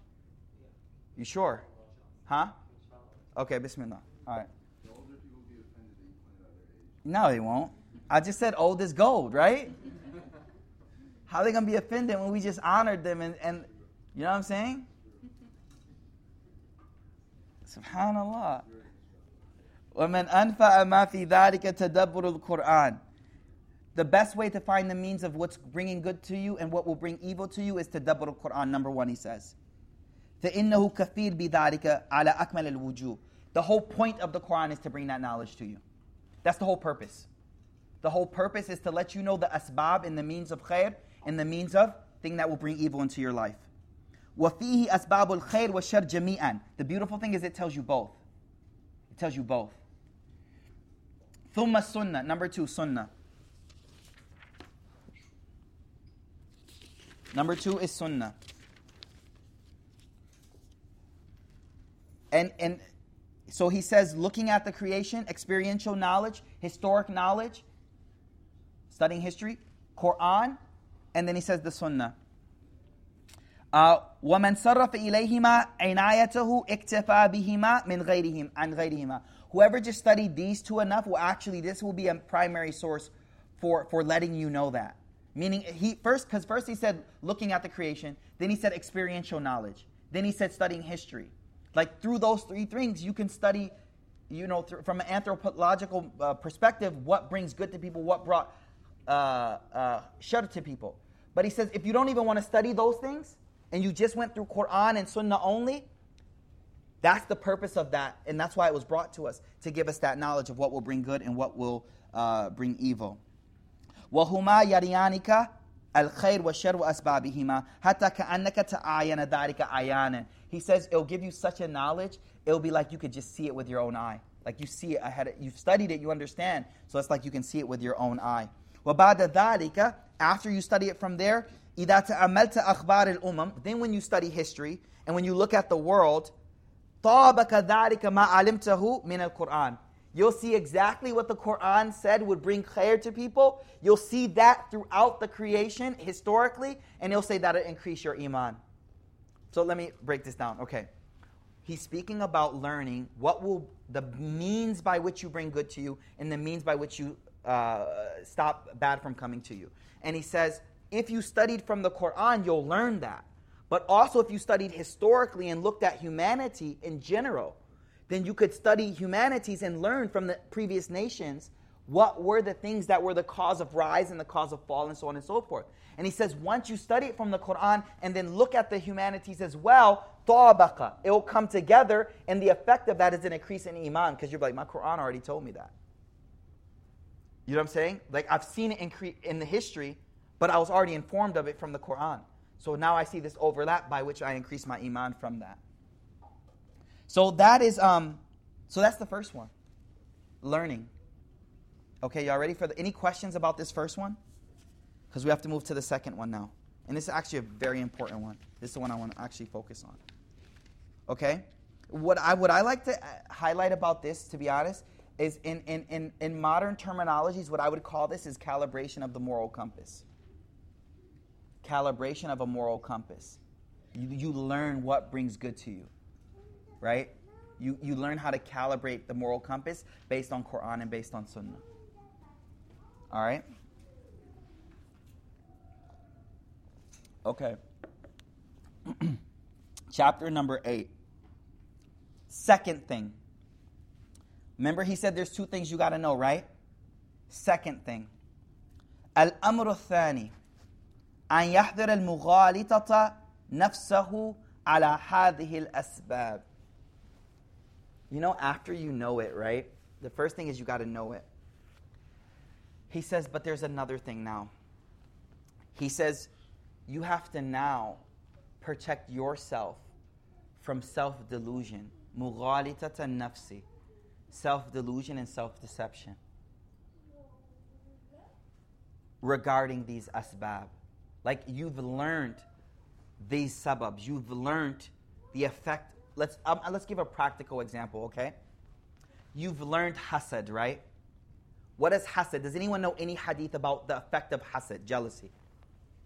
You sure? Huh? Okay, bismillah. All right. No, they won't. I just said old is gold, right? How are they going to be offended when we just honored them and, and you know what I'm saying? Subhanallah. وَمَنْ أَنْفَأَ مَا فِي ذَلِكَ تَدَبُّرُ الْقُرْآنِ The best way to find the means of what's bringing good to you and what will bring evil to you is tadabbur al-Quran, number one, he says. فَإِنَّهُ كَفِيرٌ بِذَلِكَ عَلَى أَكْمَلِ الْوُجُوهِ The whole point of the Quran is to bring that knowledge to you. That's the whole purpose. The whole purpose is to let you know the asbab and the means of khair and the means of thing that will bring evil into your life. وَفِيهِ أَسْبَابُ الْخَيْرِ وَالشَّرِّ جَمِيعًا The beautiful thing is it tells you both. It tells you both. ثُمَّ السُنَّة Number two, sunnah. Number two is sunnah. And, and so he says, looking at the creation, experiential knowledge, historic knowledge, studying history, Quran, and then he says the Sunnah. Uh, ومن صرف إليهما عنايته اكتفى بهما من غيرهم عن غيرهما. Whoever just studied these two enough will actually this will be a primary source for for letting you know that. Meaning he first because first he said looking at the creation, then he said experiential knowledge, then he said studying history. Like through those three things, you can study, you know, th- from an anthropological uh, perspective, what brings good to people, what brought uh, uh, shudder to people. But he says, if you don't even want to study those things, and you just went through Quran and Sunnah only, that's the purpose of that, and that's why it was brought to us to give us that knowledge of what will bring good and what will uh, bring evil. الخير والشر وأسبابهما حتى كأنك تعاين ذلك عيانا he says it'll give you such a knowledge, it'll be like you could just see it with your own eye. Like you see it ahead, you've studied it, you understand. So it's like you can see it with your own eye. وَبَعْدَ ذَلِكَ After you study it from there, إِذَا تَأَمَّلْتَ أَخْبَارِ الْأُمَمِ Then when you study history, and when you look at the world, طَابَكَ ذَلِكَ مَا عَلِمْتَهُ مِنَ الْقُرْآنِ You'll see exactly what the Quran said would bring khair to people. You'll see that throughout the creation, historically, and he'll say that it increase your iman. So let me break this down. Okay. He's speaking about learning what will the means by which you bring good to you and the means by which you uh, stop bad from coming to you. And he says, if you studied from the Quran, you'll learn that. But also, if you studied historically and looked at humanity in general, then you could study humanities and learn from the previous nations what were the things that were the cause of rise and the cause of fall and so on and so forth. And he says, once you study it from the Quran and then look at the humanities as well, ta'abaqa, it will come together, and the effect of that is an increase in iman, because you're like, my Quran already told me that. You know what I'm saying? Like, I've seen it in the history, but I was already informed of it from the Quran. So now I see this overlap by which I increase my iman from that. So that is, um, so that's the first one, learning. Okay, y'all ready for the, any questions about this first one? because we have to move to the second one now. And this is actually a very important one. This is the one I want to actually focus on. Okay? What I, what I like to uh, highlight about this, to be honest, is in, in, in, in modern terminologies, what I would call this is calibration of the moral compass. Calibration of a moral compass. You, you learn what brings good to you, right? You, you learn how to calibrate the moral compass based on Quran and based on Sunnah. All right? Okay. Chapter number eight. Second thing. Remember, he said there's two things you got to know, right? Second thing. Al Amruthani. An Yahdir al mughalitata nafsahu ala hadhihi al asbab. You know, after you know it, right? The first thing is you got to know it. He says, but there's another thing now. He says, you have to now protect yourself from self delusion. Mughalitata nafsi. Self delusion and self deception. Regarding these asbab. Like you've learned these sababs. You've learned the effect. Let's, um, let's give a practical example, okay? You've learned hasad, right? What is hasad? Does anyone know any hadith about the effect of hasad, jealousy?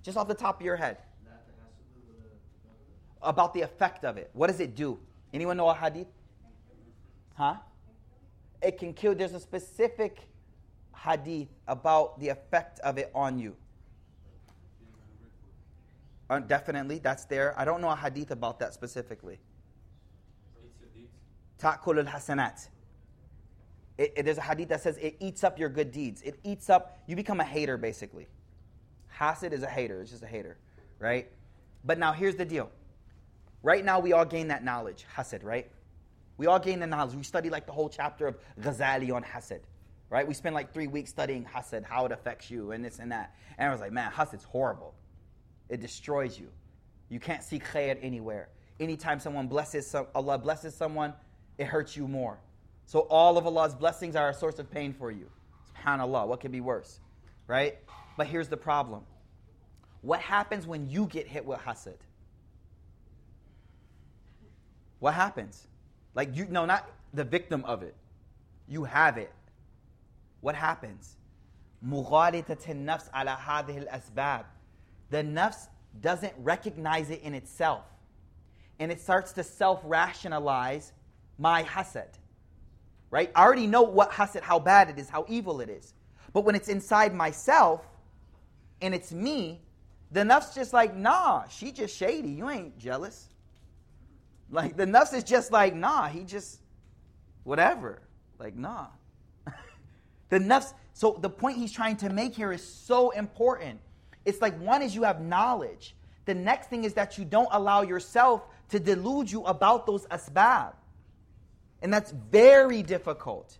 Just off the top of your head. About the effect of it. What does it do? Anyone know a hadith? Huh? It can kill. There's a specific hadith about the effect of it on you. Uh, definitely, that's there. I don't know a hadith about that specifically. Ta'kul al hasanat. there's a hadith that says it eats up your good deeds. It eats up, you become a hater basically. Hasid is a hater, it's just a hater, right? But now here's the deal. Right now we all gain that knowledge, hasid, right? We all gain the knowledge. We study like the whole chapter of Ghazali on hasid, right? We spend like three weeks studying hasid, how it affects you, and this and that. And I was like, man, hasid's horrible. It destroys you. You can't see khair anywhere. Anytime someone blesses some, Allah blesses someone, it hurts you more. So all of Allah's blessings are a source of pain for you. SubhanAllah, what could be worse? Right? But here's the problem. What happens when you get hit with hasad? What happens? Like you no, not the victim of it. You have it. What happens? nafs ala hadhihi al-asbab. The nafs doesn't recognize it in itself. And it starts to self-rationalize my hasad. Right? I already know what hasad, how bad it is, how evil it is. But when it's inside myself and it's me, the nafs just like, nah, she just shady. You ain't jealous. Like the nafs is just like, nah, he just whatever. Like, nah. the nafs, so the point he's trying to make here is so important. It's like one is you have knowledge. The next thing is that you don't allow yourself to delude you about those asbab. And that's very difficult.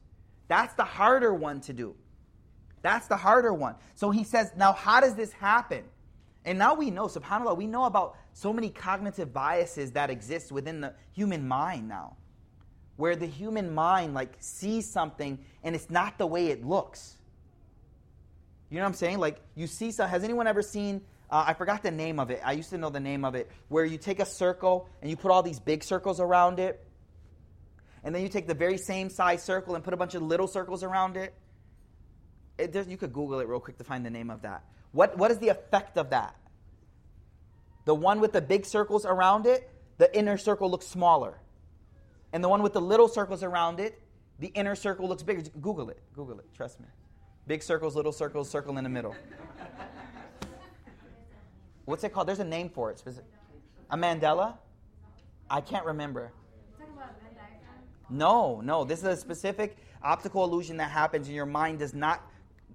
That's the harder one to do. That's the harder one. So he says, now how does this happen? And now we know, subhanAllah, we know about so many cognitive biases that exist within the human mind now. Where the human mind like sees something and it's not the way it looks. You know what I'm saying? Like you see some. Has anyone ever seen? Uh, I forgot the name of it. I used to know the name of it. Where you take a circle and you put all these big circles around it, and then you take the very same size circle and put a bunch of little circles around it. it you could Google it real quick to find the name of that. What what is the effect of that? The one with the big circles around it, the inner circle looks smaller, and the one with the little circles around it, the inner circle looks bigger. Google it. Google it. Trust me. Big circles, little circles, circle in the middle. What's it called? There's a name for it. A Mandela? I can't remember. No, no. This is a specific optical illusion that happens, and your mind does not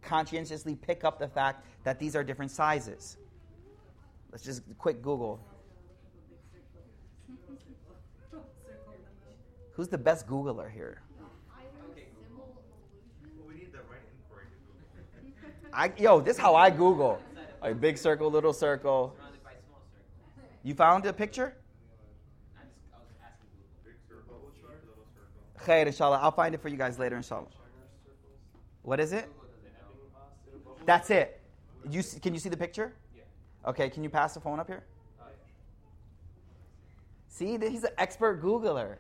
conscientiously pick up the fact that these are different sizes. Let's just quick Google. Who's the best Googler here? I, yo, this is how I Google. A big circle, little circle. You found a picture? Khair, inshallah. I'll find it for you guys later, inshallah. What is it? That's it. You, can you see the picture? Yeah. Okay, can you pass the phone up here? See, he's an expert Googler.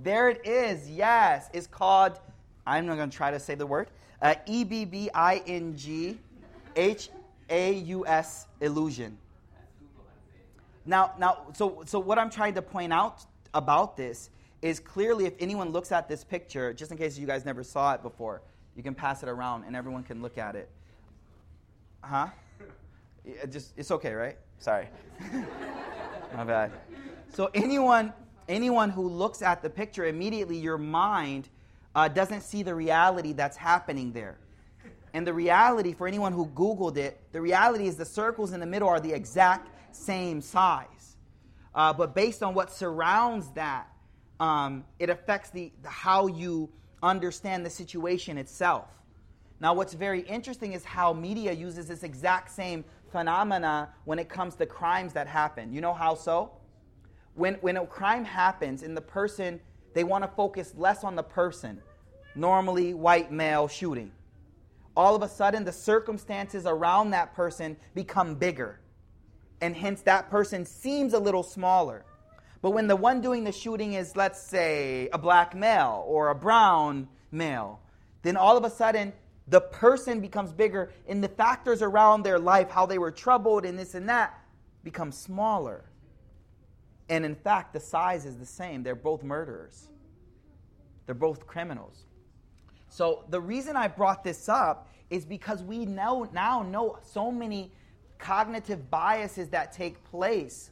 There it is. Yes, it's called. I'm not going to try to say the word. Uh, e B B I N G H A U S illusion. Now, now, so, so what I'm trying to point out about this is clearly if anyone looks at this picture, just in case you guys never saw it before, you can pass it around and everyone can look at it. Huh? It just it's okay, right? Sorry. My bad. So anyone anyone who looks at the picture immediately your mind uh, doesn't see the reality that's happening there. And the reality, for anyone who Googled it, the reality is the circles in the middle are the exact same size. Uh, but based on what surrounds that, um, it affects the, the, how you understand the situation itself. Now, what's very interesting is how media uses this exact same phenomena when it comes to crimes that happen. You know how so? When, when a crime happens and the person, they want to focus less on the person, normally white male shooting. All of a sudden, the circumstances around that person become bigger. And hence, that person seems a little smaller. But when the one doing the shooting is, let's say, a black male or a brown male, then all of a sudden the person becomes bigger and the factors around their life, how they were troubled and this and that, become smaller. And in fact, the size is the same. They're both murderers, they're both criminals. So the reason I brought this up is because we know, now know so many cognitive biases that take place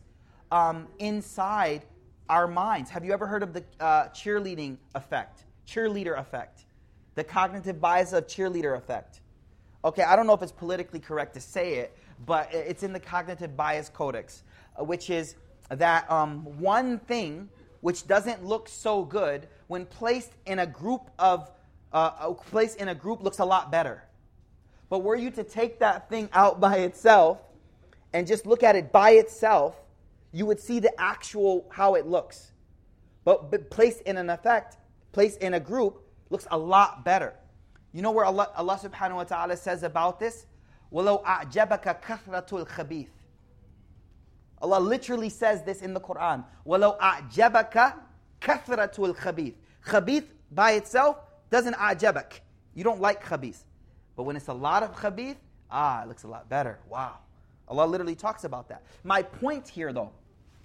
um, inside our minds. Have you ever heard of the uh, cheerleading effect? Cheerleader effect. The cognitive bias of cheerleader effect. Okay, I don't know if it's politically correct to say it, but it's in the cognitive bias codex, uh, which is that um, one thing which doesn't look so good when placed in a group of uh, placed in a group looks a lot better. But were you to take that thing out by itself and just look at it by itself, you would see the actual how it looks. But, but placed in an effect, placed in a group, looks a lot better. You know where Allah, Allah subhanahu wa ta'ala says about this? وَلَوْ أَعْجَبَكَ كَثْرَةُ الْخَبِيثِ Allah literally says this in the Quran. وَلَوْ أَعْجَبَكَ كَثْرَةُ الْخَبِيثِ Khabith by itself doesn't أعجبك. You don't like khabith. But when it's a lot of khabith, ah, it looks a lot better. Wow. Allah literally talks about that. My point here, though,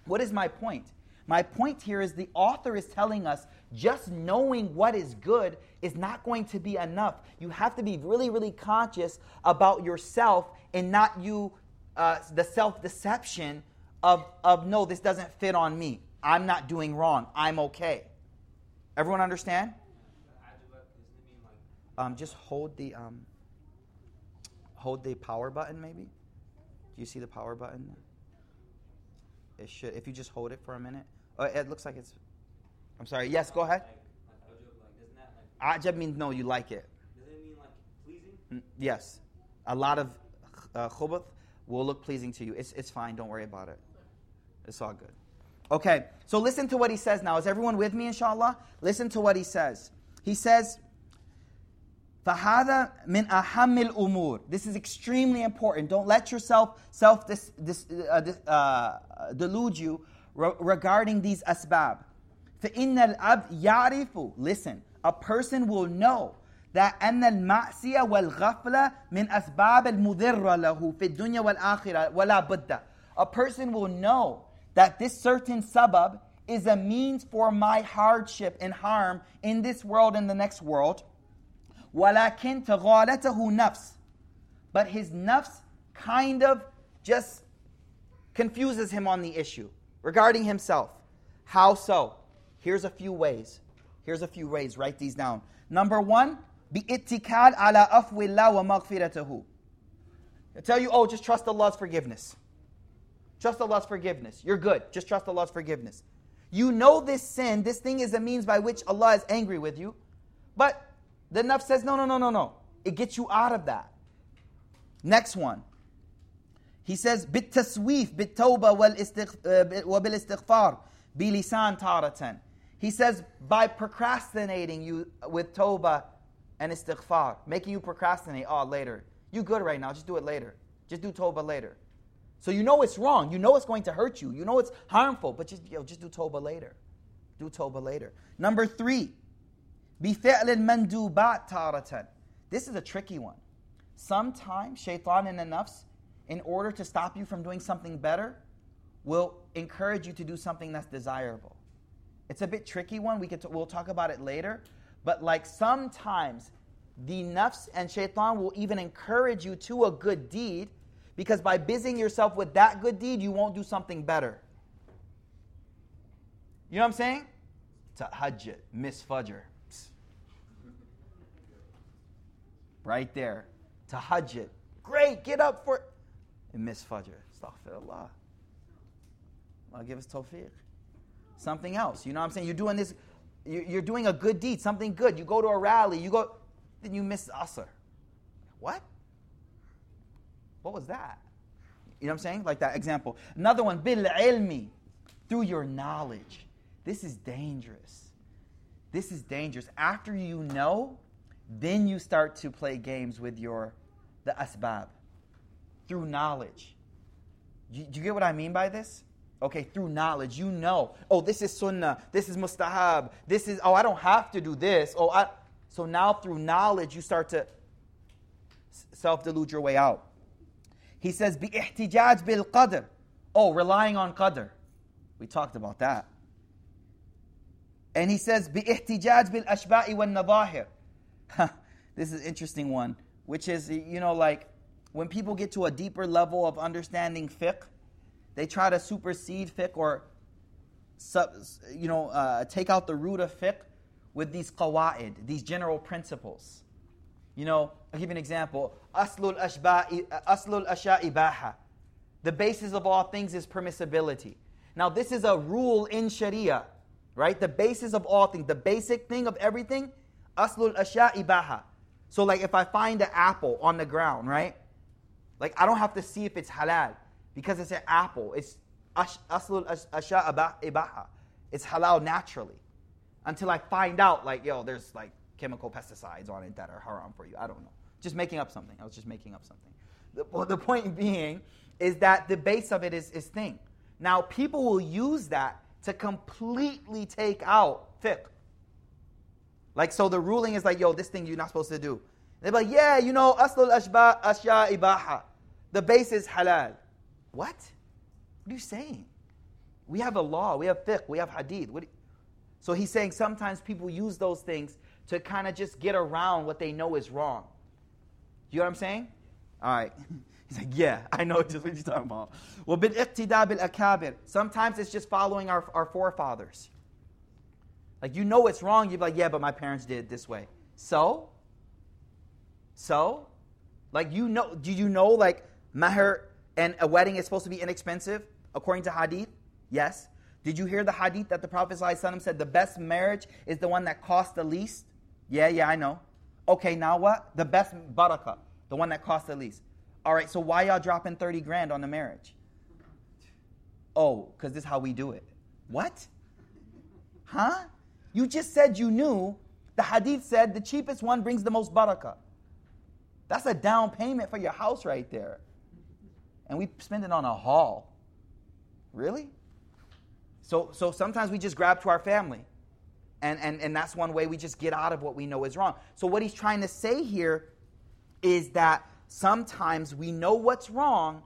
what is my point? My point here is the author is telling us just knowing what is good is not going to be enough. You have to be really, really conscious about yourself and not you, uh, the self deception of, of, no, this doesn't fit on me. I'm not doing wrong. I'm okay. Everyone understand? Um, just hold the um, hold the power button, maybe. Do you see the power button? It should. If you just hold it for a minute. Oh, it looks like it's. I'm sorry. Yes, go ahead. Ajab means no, you like it. Does it mean like pleasing? Yes. A lot of uh, khubuth will look pleasing to you. It's, it's fine. Don't worry about it. It's all good. Okay, so listen to what he says now. Is everyone with me, inshallah? Listen to what he says. He says, فهذا من أهم الأمور. This is extremely important. Don't let yourself self dis, dis, uh, uh, delude you re- regarding these asbab. فإن الأب يعرف Listen, a person will know that أن المعصية والغفلة من أسباب المضرة له في الدنيا والآخرة ولا بد. A person will know that this certain sabab is a means for my hardship and harm in this world and the next world. ولكن تغالته نفس but his nafs kind of just confuses him on the issue regarding himself how so here's a few ways here's a few ways write these down number one باتكال على أفو الله ومغفرته I tell you oh just trust Allah's forgiveness trust Allah's forgiveness you're good just trust Allah's forgiveness you know this sin this thing is a means by which Allah is angry with you but the nafs says, no, no, no, no, no. It gets you out of that. Next one. He says, بالتسويف بالتوبة وبالاستغفار بلسان تارة. He says, by procrastinating you with toba and istighfar, making you procrastinate, oh, later. You good right now, just do it later. Just do toba later. So you know it's wrong. You know it's going to hurt you. You know it's harmful, but just, yo, just do toba later. Do toba later. Number three, بِفِعْلٍ مَنْدُوبَاتْ تَارَةً This is a tricky one. Sometimes shaitan and the nafs, in order to stop you from doing something better, will encourage you to do something that's desirable. It's a bit tricky one. We could t- we'll talk about it later. But like sometimes the nafs and shaitan will even encourage you to a good deed because by busying yourself with that good deed, you won't do something better. You know what I'm saying? Tahajjud, miss Fajr. Right there. Tahajjud. Great, get up for and miss Fajr. Astaghfirullah. Allah give us tawfiq. Something else. You know what I'm saying? You're doing this, you- you're doing a good deed, something good. You go to a rally, you go, then you miss Asr. What? What was that? You know what I'm saying? Like that example. Another one, bil ilmi, through your knowledge. This is dangerous. This is dangerous. After you know, then you start to play games with your the asbab through knowledge. You, do you get what I mean by this? Okay, through knowledge, you know. Oh, this is sunnah. This is mustahab. This is oh, I don't have to do this. Oh, I. So now through knowledge, you start to self delude your way out. He says, "Bi-ihtijaj bil qadr." Oh, relying on qadr. We talked about that. And he says, "Bi-ihtijaj bil ashba'i wal nadahir." This is an interesting one, which is you know like when people get to a deeper level of understanding fiqh, they try to supersede fiqh or sub, you know uh, take out the root of fiqh with these qawaid, these general principles. You know, I'll give you an example. Aslul ashba'i, aslul asha ibaha. The basis of all things is permissibility. Now, this is a rule in Sharia, right? The basis of all things, the basic thing of everything, aslul asha ibaha. So, like, if I find an apple on the ground, right? Like, I don't have to see if it's halal because it's an apple. It's aslul ash- asha ibaha. It's halal naturally until I find out, like, yo, there's like chemical pesticides on it that are haram for you. I don't know. Just making up something. I was just making up something. The, well, the point being is that the base of it is, is thing. Now, people will use that to completely take out fiqh. Like, so the ruling is like, yo, this thing you're not supposed to do. They're like, yeah, you know, aslul ashba ashya ibaha. The base is halal. What? What are you saying? We have a law, we have fiqh, we have hadith. So he's saying sometimes people use those things to kind of just get around what they know is wrong. You know what I'm saying? All right. He's like, yeah, I know just what you're talking about. Well, bil akabir. Sometimes it's just following our, our forefathers. Like you know it's wrong, you're like, yeah, but my parents did it this way. So? So? Like you know, do you know like mahr and a wedding is supposed to be inexpensive according to hadith? Yes. Did you hear the hadith that the Prophet ﷺ said the best marriage is the one that costs the least? Yeah, yeah, I know. Okay, now what? The best barakah, the one that costs the least. All right, so why y'all dropping 30 grand on the marriage? Oh, because this is how we do it. What? Huh? You just said you knew the hadith said the cheapest one brings the most barakah. That's a down payment for your house right there. And we spend it on a hall. Really? So, so sometimes we just grab to our family. And, and, and that's one way we just get out of what we know is wrong. So, what he's trying to say here is that sometimes we know what's wrong,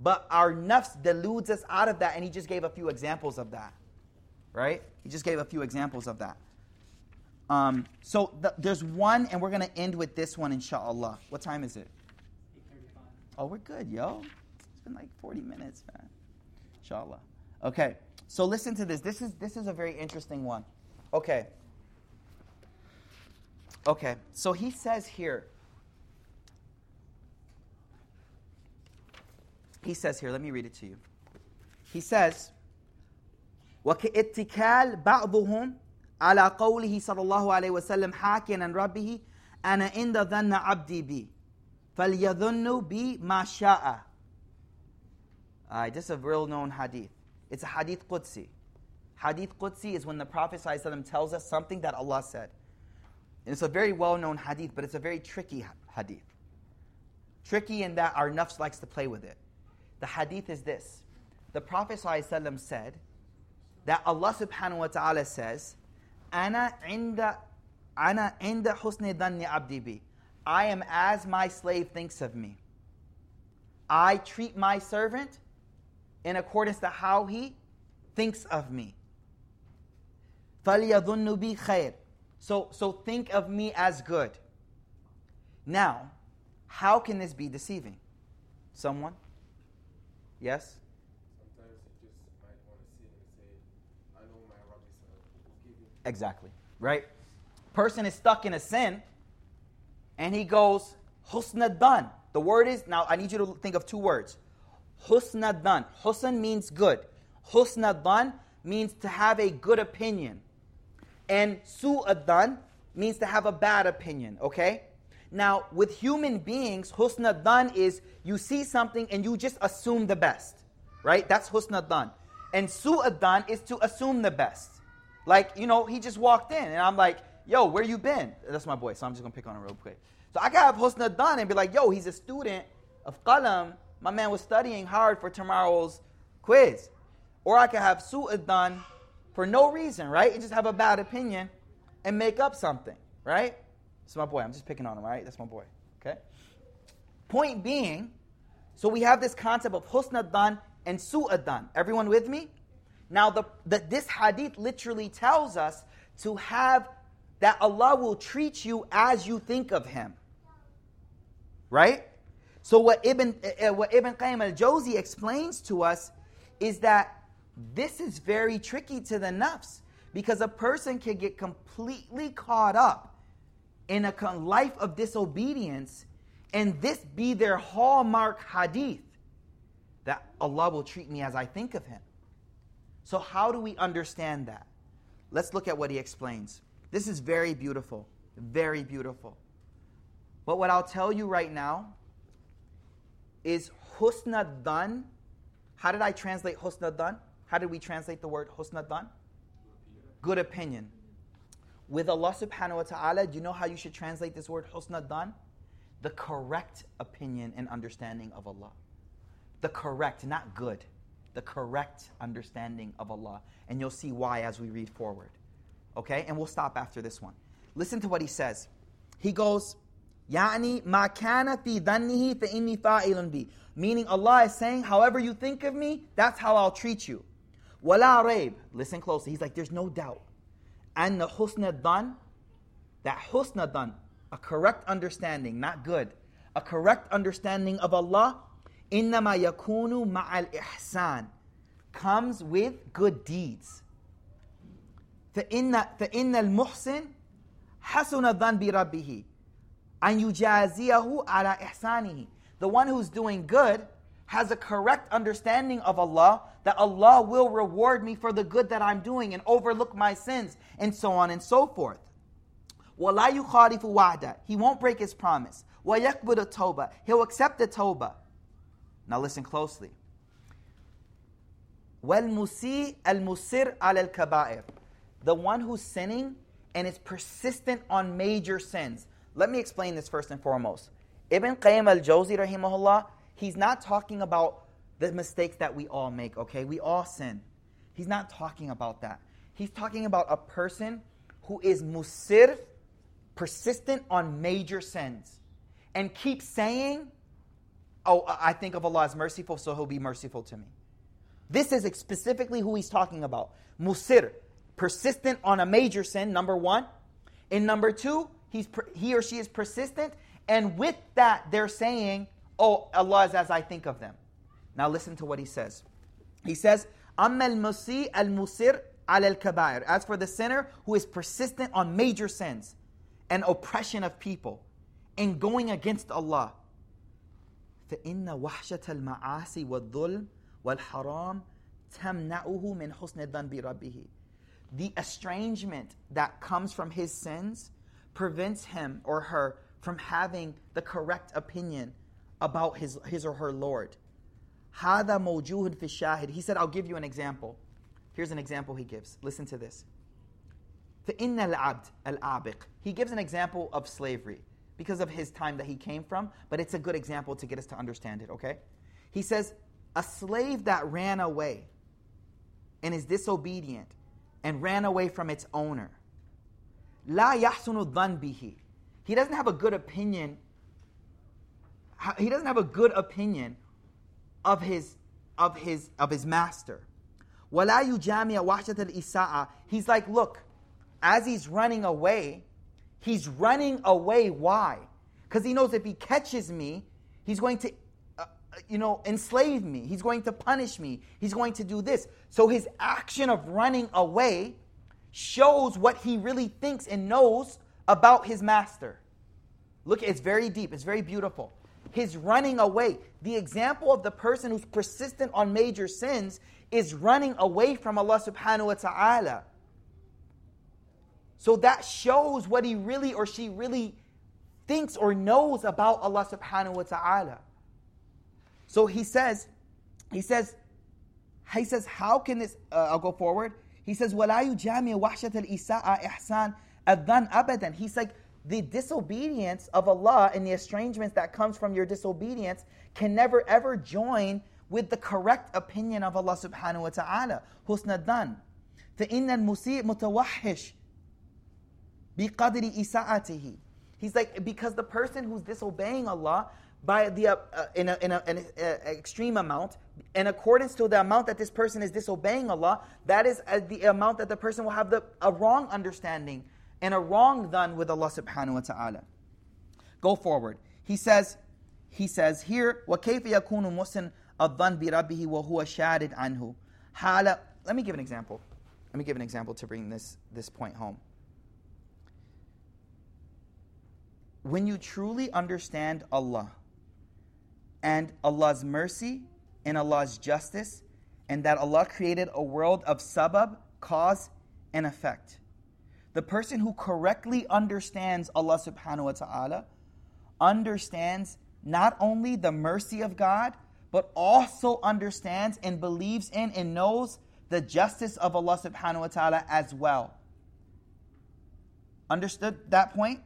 but our nafs deludes us out of that. And he just gave a few examples of that. Right? He just gave a few examples of that. Um, so, th- there's one, and we're going to end with this one, inshallah. What time is it? Oh, we're good, yo. It's been like 40 minutes, man. Inshallah. Okay. So listen to this. This is this is a very interesting one. Okay. Okay. So he says here. He says here, let me read it to you. He says, وكاتكال بعضهم على قوله صلى الله عليه وسلم حاكيا عن ربه أنا عند ظن عبدي بي فليظن بي ما شاء Alright, this is a real known hadith. It's a hadith Qudsi. Hadith Qudsi is when the Prophet ﷺ tells us something that Allah said. And it's a very well known hadith, but it's a very tricky ha- hadith. Tricky in that our nafs likes to play with it. The hadith is this The Prophet ﷺ said that Allah subhanahu wa ta'ala says, Ana inda, ana inda husni dhanni abdi bi. I am as my slave thinks of me. I treat my servant in accordance to how he thinks of me. فَلْيَظُنُّ بِي خَيْرٍ So, so think of me as good. Now, how can this be deceiving? Someone? Yes? Exactly. Right? Person is stuck in a sin and he goes, Husnadan. The word is, now I need you to think of two words. Husnadan. Husn means good. Husnadan means to have a good opinion. And su'adan means to have a bad opinion, okay? Now, with human beings, husnadan is you see something and you just assume the best, right? That's husnadan. And su'adan is to assume the best. Like, you know, he just walked in and I'm like, yo, where you been? That's my boy, so I'm just gonna pick on him real quick. So I gotta have husnadan and be like, yo, he's a student of qalam. My man was studying hard for tomorrow's quiz. Or I could have su'adan for no reason, right? And just have a bad opinion and make up something, right? That's my boy. I'm just picking on him, right? That's my boy. Okay? Point being, so we have this concept of husnadan and su'adan. Everyone with me? Now, the, the, this hadith literally tells us to have that Allah will treat you as you think of Him. Right? So, what Ibn, uh, what Ibn Qayyim al Jawzi explains to us is that this is very tricky to the nafs because a person can get completely caught up in a life of disobedience and this be their hallmark hadith that Allah will treat me as I think of Him. So, how do we understand that? Let's look at what He explains. This is very beautiful, very beautiful. But what I'll tell you right now is husna dan. How did I translate husna dan? How did we translate the word husna dan? Good opinion. With Allah subhanahu wa ta'ala, do you know how you should translate this word husna dan? The correct opinion and understanding of Allah. The correct, not good the correct understanding of Allah. And you'll see why as we read forward. Okay? And we'll stop after this one. Listen to what he says. He goes, Yani ma kana fi dhannihi fa inni fa'ilun bi. Meaning Allah is saying, however you think of me, that's how I'll treat you. Wala raib. Listen closely. He's like, there's no doubt. And the husna dhan, that husna dhan, a correct understanding, not good, a correct understanding of Allah إنما يكون مع الإحسان, comes with good deeds. فإن فإن المحسن حسن الظن بربه أن يجازيه على إحسانه. The one who's doing good has a correct understanding of Allah that Allah will reward me for the good that I'm doing and overlook my sins and so on and so forth. وَلَا يُخَالِفُ وَعْدَ He won't break his promise. وَيَقْبُلُ التَّوْبَةِ He'll accept the tawbah. Now listen closely. وَالْمُسِيء الْمُسِرْ عَلَى الْكَبَائِرِ The one who's sinning and is persistent on major sins. Let me explain this first and foremost. Ibn Qayyim al-Jawzi rahimahullah, he's not talking about the mistakes that we all make, okay? We all sin. He's not talking about that. He's talking about a person who is musir, persistent on major sins, and keeps saying, Oh, I think of Allah as merciful, so He'll be merciful to me. This is specifically who he's talking about. Musir, persistent on a major sin, number one. And number two, he's, he or she is persistent, and with that, they're saying, Oh, Allah is as I think of them. Now listen to what he says. He says, أما المسيء المصر على الكبائر. As for the sinner who is persistent on major sins and oppression of people and going against Allah. فإن وحشة المعاصي والظلم والحرام تمنعه من حسن الظن بربه. The estrangement that comes from his sins prevents him or her from having the correct opinion about his, his or her Lord. هذا موجود في الشاهد. He said, I'll give you an example. Here's an example he gives. Listen to this. فإن العبد العابق. He gives an example of slavery because of his time that he came from, but it's a good example to get us to understand it, okay? He says, A slave that ran away and is disobedient and ran away from its owner. La yahsunu bihi. He doesn't have a good opinion. He doesn't have a good opinion of his of his of his master. Wala yujamia wahshat al-isa'a. He's like, look, as he's running away, he's running away. Why? Because he knows if he catches me, he's going to, uh, you know, enslave me. He's going to punish me. He's going to do this. So his action of running away shows what he really thinks and knows about his master. Look, it's very deep, it's very beautiful. His running away. The example of the person who's persistent on major sins is running away from Allah subhanahu wa ta'ala. So that shows what he really or she really thinks or knows about Allah subhanahu wa ta'ala. So he says, he says, he says, how can this, uh, I'll go forward. He says, وَلَا يُجَامِعُ وَحْشَةَ الْإِسَاءَ إِحْسَانَ الظَّنْ أَبَدًا. He's like, the disobedience of Allah and the estrangements that comes from your disobedience can never ever join with the correct opinion of Allah subhanahu wa ta'ala. Husna dan. فإن المسيء متوحش بقدر إساءته. He's like, because the person who's disobeying Allah by the uh, uh, in, a, in, a, an uh, extreme amount, in accordance to the amount that this person is disobeying Allah, that is uh, the amount that the person will have the, a wrong understanding and a wrong done with Allah subhanahu wa ta'ala. Go forward. He says, he says here, وَكَيْفَ يَكُونُ مُسْنٍ الظَّنْ بِرَبِّهِ وَهُوَ شَارِدْ عَنْهُ حَالَ Let me give an example. Let me give an example to bring this, this point home. When you truly understand Allah and Allah's mercy and Allah's justice, and that Allah created a world of sabab, cause, and effect the person who correctly understands Allah subhanahu wa ta'ala understands not only the mercy of God, but also understands and believes in and knows the justice of Allah subhanahu wa ta'ala as well. Understood that point?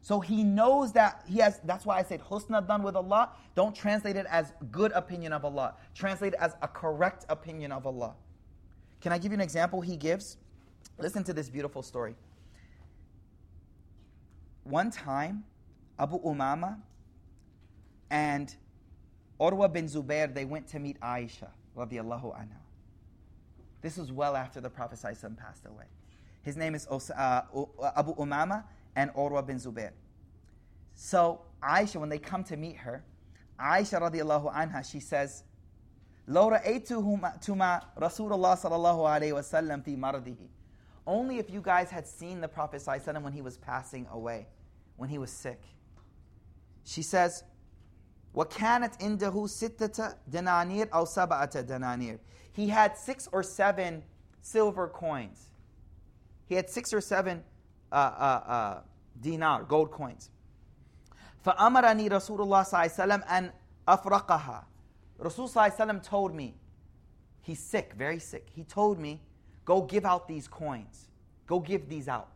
So he knows that he has, that's why I said husna done with Allah. Don't translate it as good opinion of Allah. Translate it as a correct opinion of Allah. Can I give you an example he gives? Listen to this beautiful story. One time, Abu Umama and Urwa bin Zubair, they went to meet Aisha, radiallahu anha. This was well after the Prophet passed away. His name is uh, Abu Umama and Urwa bin Zubair. So Aisha, when they come to meet her, Aisha radiallahu anha, she says, لو رأيتما رسول الله صلى الله عليه وسلم في مرضه only if you guys had seen the Prophet ﷺ when he was passing away, when he was sick. She says, وَكَانَتْ إِنْدَهُ سِتَّةَ دَنَانِيرَ أَوْ سَبَعَةَ دَنَانِيرَ He had six or seven silver coins. He had six or seven uh, uh, uh, dinar, gold coins. فَأَمَرَنِي رَسُولُ اللَّهِ صَلَّى اللَّهِ أَنْ أَفْرَقَهَا Rasul ﷺ told me, he's sick, very sick. He told me Go give out these coins. Go give these out.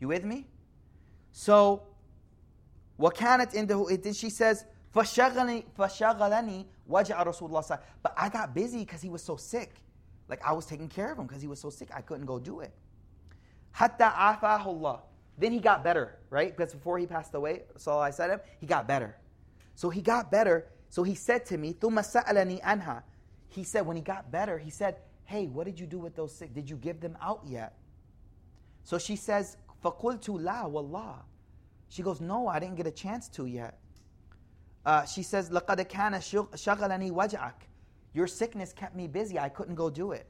You with me? So, وَكَانَتْ عنده She says, فَشَغَلَنِي فَشَغَلَنِي وَجَعَ رَسُولُ اللَّهِ But I got busy because he was so sick. Like I was taking care of him because he was so sick. I couldn't go do it. حَتَّى عَافَاهُ اللَّهِ Then he got better, right? Because before he passed away, so I said him, he got better. So he got better. So he said to me, ثُمَّ سَأَلَنِي أَنْهَا He said, when he got better, he said, hey, what did you do with those six? Did you give them out yet? So she says, فَقُلْتُ لَا وَاللَّهِ She goes, no, I didn't get a chance to yet. Uh, she says, لَقَدْ كَانَ شَغَلَنِي وَجْعَكَ Your sickness kept me busy. I couldn't go do it.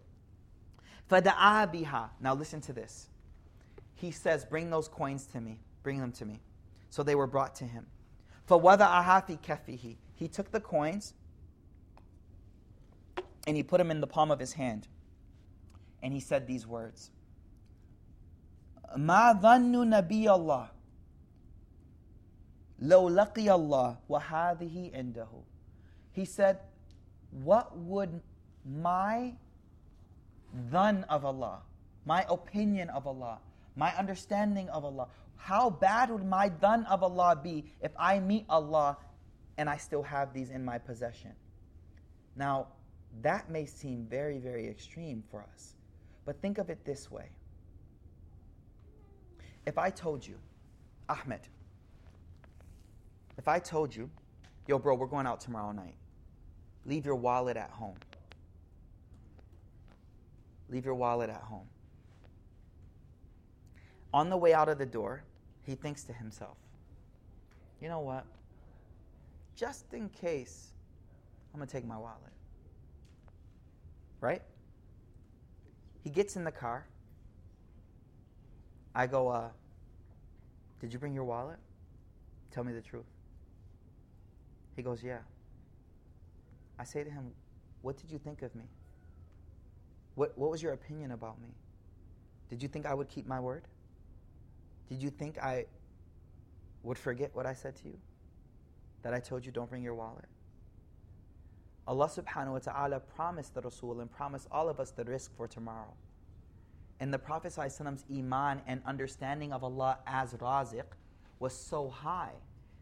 فَدَعَا بِهَا Now listen to this. He says, bring those coins to me. Bring them to me. So they were brought to him. فَوَضَعَهَا فِي كَفِّهِ He took the coins and he put them in the palm of his hand. And he said these words Ma dhannu nabi Allah law laqi Allah wa hadhihi indahu. He said, What would my dhan of Allah, my opinion of Allah, my understanding of Allah, how bad would my dhan of Allah be if I meet Allah and I still have these in my possession? Now, that may seem very, very extreme for us. But think of it this way. If I told you, Ahmed, if I told you, yo, bro, we're going out tomorrow night, leave your wallet at home. Leave your wallet at home. On the way out of the door, he thinks to himself, you know what? Just in case, I'm going to take my wallet right? He gets in the car. I go, uh, Did you bring your wallet? Tell me the truth. He goes, Yeah. I say to him, What did you think of me? What, what was your opinion about me? Did you think I would keep my word? Did you think I would forget what I said to you? That I told you don't bring your wallet? Allah subhanahu wa ta'ala promised the Rasul and promised all of us the rizq for tomorrow. And the Prophet's iman and understanding of Allah as Raziq was so high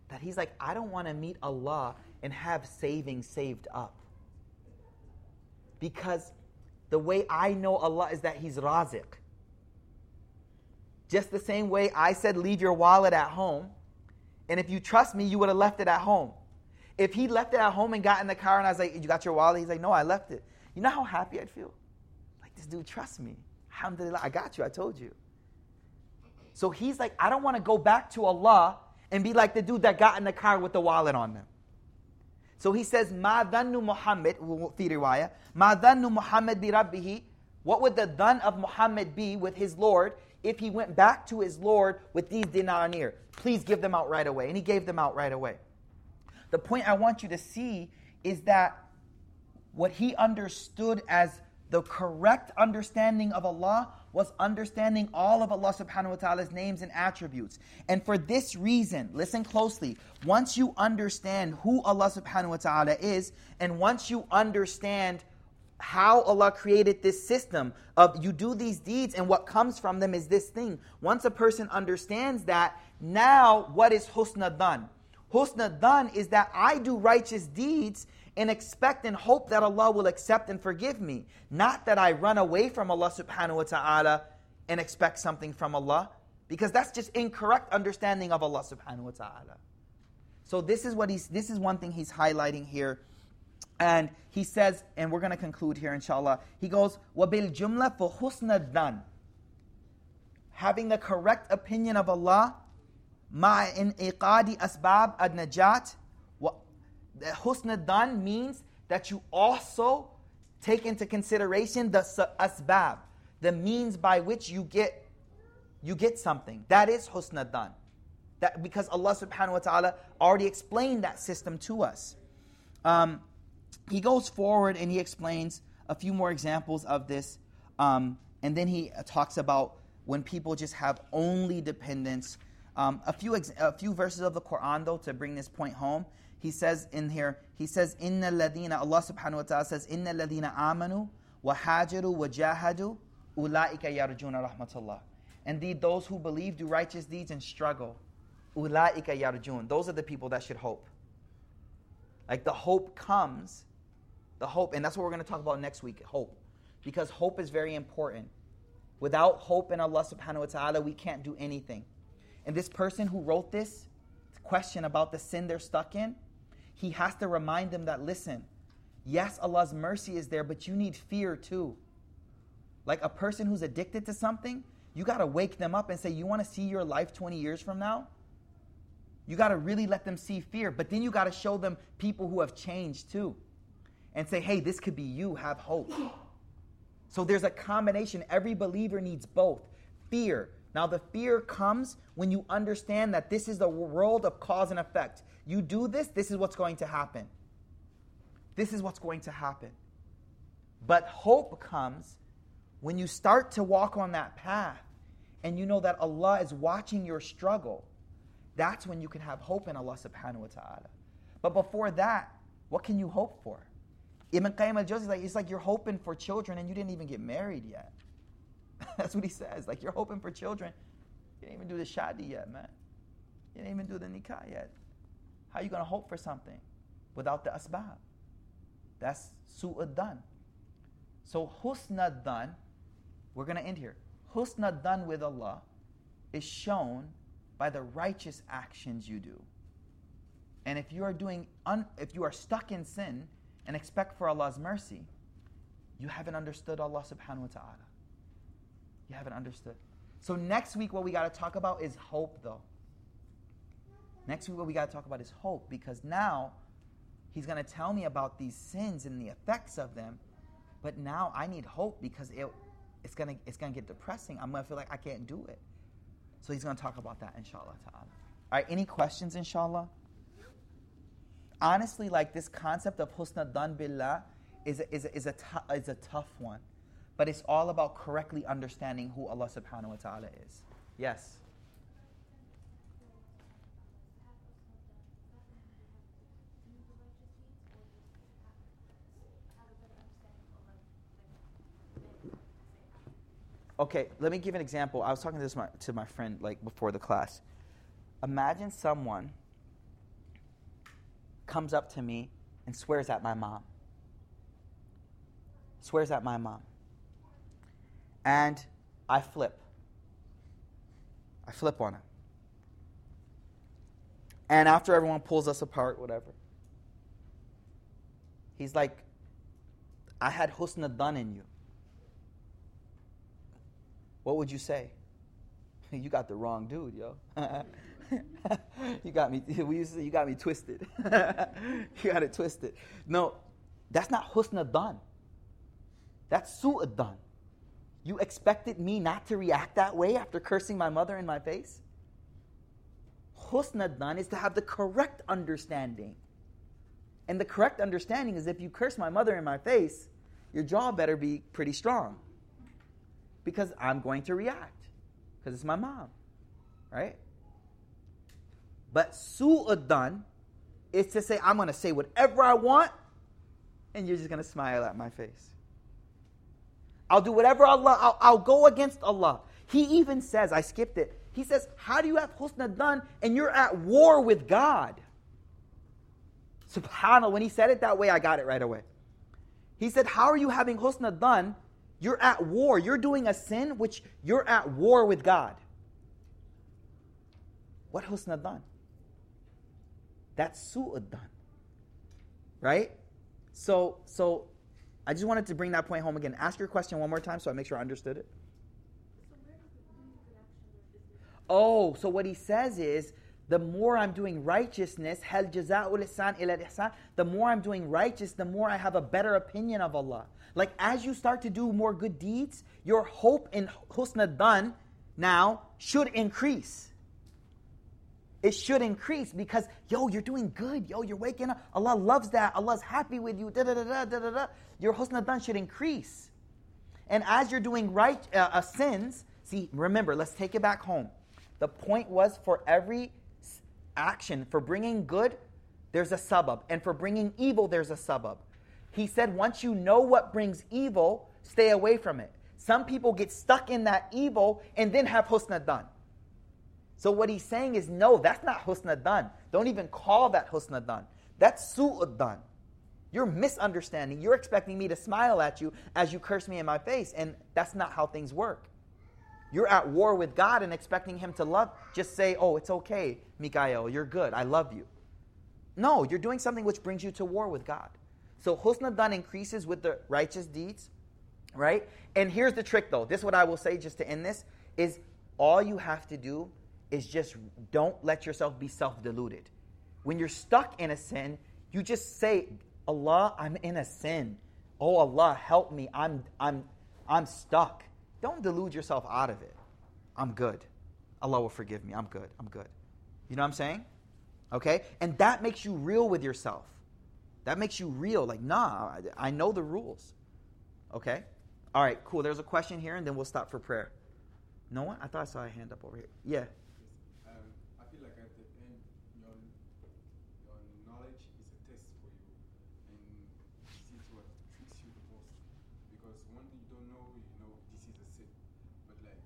that he's like, I don't want to meet Allah and have savings saved up. Because the way I know Allah is that He's Raziq. Just the same way I said, leave your wallet at home. And if you trust me, you would have left it at home. If he left it at home and got in the car and I was like, You got your wallet? He's like, No, I left it. You know how happy I'd feel? Like, this dude trusts me. Alhamdulillah, I got you. I told you. So he's like, I don't want to go back to Allah and be like the dude that got in the car with the wallet on them. So he says, Ma dhannu Muhammad, fi riwayah, Ma dhannu Muhammad bi rabbihi. What would the dhan of Muhammad be with his Lord if he went back to his Lord with these dananir? Please give them out right away. And he gave them out right away. The point I want you to see is that what he understood as the correct understanding of Allah was understanding all of Allah subhanahu wa ta'ala's names and attributes. And for this reason, listen closely, once you understand who Allah subhanahu wa ta'ala is, and once you understand how Allah created this system of you do these deeds and what comes from them is this thing. Once a person understands that, now what is husna dhan? Husna dhan is that I do righteous deeds and expect and hope that Allah will accept and forgive me. Not that I run away from Allah subhanahu wa ta'ala and expect something from Allah, because that's just incorrect understanding of Allah subhanahu wa ta'ala. So this is what he's this is one thing he's highlighting here. And he says, and we're going to conclude here, inshallah. He goes, وَبِالْ جُمْلَةِ فَحُسْنَ الدَّنِ Having the correct opinion of Allah, مَعَ إِنْإِقَادِ أَسْبَابِ النَّجَاةِ husna dhan means that you also take into consideration the asbab, the means by which you get you get something. That is husna dhan. That because Allah subhanahu wa ta'ala already explained that system to us. Um, he goes forward and he explains a few more examples of this. Um, and then he talks about when people just have only dependence. Um, a few ex- a few verses of the Quran though to bring this point home he says in here, he says, Inna ladina, Allah subhanahu wa ta'ala says, Inna ladina amanu wa hajaru wa jahadu ulaika yarjuna rahmatullah. Indeed, those who believe, do righteous deeds, and struggle. Ulaika yarjun. Those are the people that should hope. Like the hope comes, the hope, and that's what we're going to talk about next week hope. Because hope is very important. Without hope in Allah subhanahu wa ta'ala, we can't do anything. And this person who wrote this question about the sin they're stuck in, he has to remind them that listen, yes, Allah's mercy is there, but you need fear too. Like a person who's addicted to something, you got to wake them up and say, You want to see your life 20 years from now? You got to really let them see fear, but then you got to show them people who have changed too. And say, Hey, this could be you, have hope. So there's a combination. Every believer needs both fear. Now, the fear comes when you understand that this is the world of cause and effect. You do this, this is what's going to happen. This is what's going to happen. But hope comes when you start to walk on that path and you know that Allah is watching your struggle. That's when you can have hope in Allah subhanahu wa ta'ala. But before that, what can you hope for? Ibn Qayyim al-Jawzi like, it's like you're hoping for children and you didn't even get married yet. That's what he says. Like you're hoping for children. You didn't even do the shadi yet, man. You didn't even do the nikah yet. How are you going to hope for something without the asbab? That's su'ud dhan. So husna dhan, we're going to end here. Husna dhan with Allah is shown by the righteous actions you do. And if you are doing un, if you are stuck in sin and expect for Allah's mercy, you haven't understood Allah subhanahu wa ta'ala. You haven't understood. So next week what we got to talk about is hope though. Next week, what we got to talk about is hope because now he's going to tell me about these sins and the effects of them. But now I need hope because it, it's going to it's gonna get depressing. I'm going to feel like I can't do it. So he's going to talk about that, inshallah ta'ala. All right, any questions, inshallah? Honestly, like this concept of husna dan billah is a, is a, is, a is a tough one. But it's all about correctly understanding who Allah subhanahu wa ta'ala is. Yes? Okay, let me give an example. I was talking to this my, to my friend like before the class. Imagine someone comes up to me and swears at my mom. Swears at my mom. And I flip. I flip on him. And after everyone pulls us apart, whatever, he's like, I had husna done in you. What would you say? you got the wrong dude, yo. you got me. We used to you got me twisted. you got it twisted. No, that's not husna done. That's su'a done. You expected me not to react that way after cursing my mother in my face? Husna done is to have the correct understanding. And the correct understanding is if you curse my mother in my face, your jaw better be pretty strong. Because I'm going to react. Because it's my mom. Right? But su'adan is to say, I'm going to say whatever I want, and you're just going to smile at my face. I'll do whatever Allah, I'll, I'll, go against Allah. He even says, I skipped it. He says, How do you have husna and you're at war with God? Subhanallah, when he said it that way, I got it right away. He said, How are you having husna done? You're at war. You're doing a sin which you're at war with God. What husna done? That's su'ud done. Right? So, so I just wanted to bring that point home again. Ask your question one more time so I make sure I understood it. Oh, so what he says is the more I'm doing righteousness, hal ihsan ila ihsan, the more I'm doing righteous, the more I have a better opinion of Allah. Like as you start to do more good deeds, your hope in husna dan now should increase. It should increase because yo, you're doing good. Yo, you're waking up. Allah loves that. Allah's happy with you. Da da da da da da. Your husna dan should increase. And as you're doing right uh, uh, sins, see, remember, let's take it back home. The point was for every action, for bringing good, there's a sabab. And for bringing evil, there's a sabab. He said, once you know what brings evil, stay away from it. Some people get stuck in that evil and then have husna dan. So what he's saying is, no, that's not husna dan. Don't even call that husna dan. That's su'ud dan. You're misunderstanding. You're expecting me to smile at you as you curse me in my face, and that's not how things work. You're at war with God and expecting Him to love. Just say, oh, it's okay, Mikael, you're good, I love you. No, you're doing something which brings you to war with God. So husna dan increases with the righteous deeds, right? And here's the trick though. This is what I will say just to end this is all you have to do is just don't let yourself be self-deluded. When you're stuck in a sin, you just say, Allah, I'm in a sin. Oh Allah, help me. I'm I'm I'm stuck. Don't delude yourself out of it. I'm good. Allah will forgive me. I'm good. I'm good. You know what I'm saying? Okay? And that makes you real with yourself. That makes you real. Like, nah, I know the rules. Okay? All right, cool. There's a question here, and then we'll stop for prayer. No one? I thought I saw a hand up over here. Yeah. Um, I feel like at the end, your, your knowledge is a test for you, and this is what tricks you the most. Because when you don't know, you know this is a sin. But like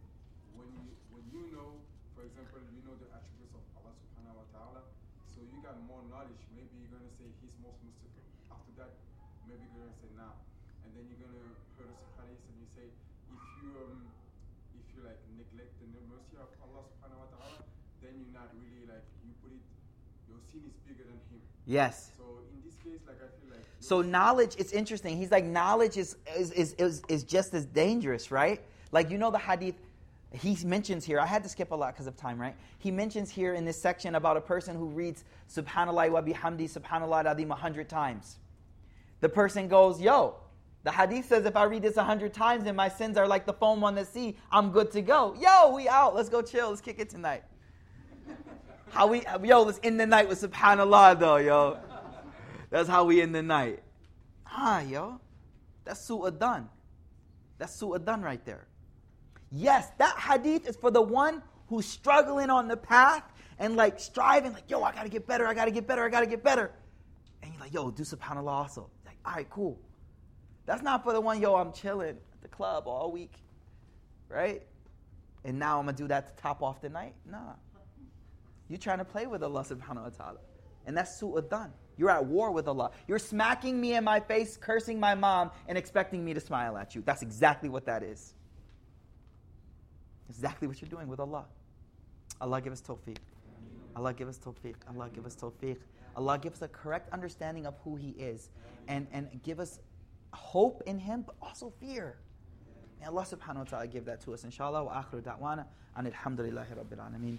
when you when you know, for example, you know the attributes of Allah Subhanahu wa Taala, so you got more knowledge. Maybe you're gonna say He's most merciful. After that, maybe you're gonna say nah, and then you're gonna hear the hadith and you say if you um if you like neglect the mercy of Allah subhanahu wa ta'ala, then you're not really like you put it is bigger than him. Yes. So in this case, like I feel like So knowledge, it's interesting. He's like knowledge is is, is is is just as dangerous, right? Like you know the hadith he mentions here, I had to skip a lot because of time, right? He mentions here in this section about a person who reads Subhanallah wa bihamdi Subhanallah adim a hundred times. The person goes, Yo, the hadith says if I read this a hundred times and my sins are like the foam on the sea, I'm good to go. Yo, we out. Let's go chill. Let's kick it tonight. How we, yo, let's end the night with subhanallah though, yo. That's how we end the night. Ah, yo. That's su'ah done. That's su'ah done right there. Yes, that hadith is for the one who's struggling on the path and like striving, like, yo, I gotta get better, I gotta get better, I gotta get better. And you're like, yo, do subhanAllah also. Like, all right, cool. That's not for the one, yo, I'm chilling at the club all week, right? And now I'm gonna do that to top off the night? Nah. You're trying to play with Allah subhanahu wa ta'ala. And that's su'ah. You're at war with Allah. You're smacking me in my face, cursing my mom, and expecting me to smile at you. That's exactly what that is. Exactly what you're doing with Allah. Allah give us tawfiq. Allah give us tawfiq. Allah give us tawfiq. Allah give us a correct understanding of who He is and, and give us hope in Him, but also fear. May Allah subhanahu wa ta'ala give that to us, inshallah. Wa akhiru da'wana. Alhamdulillahi rabbil alameen.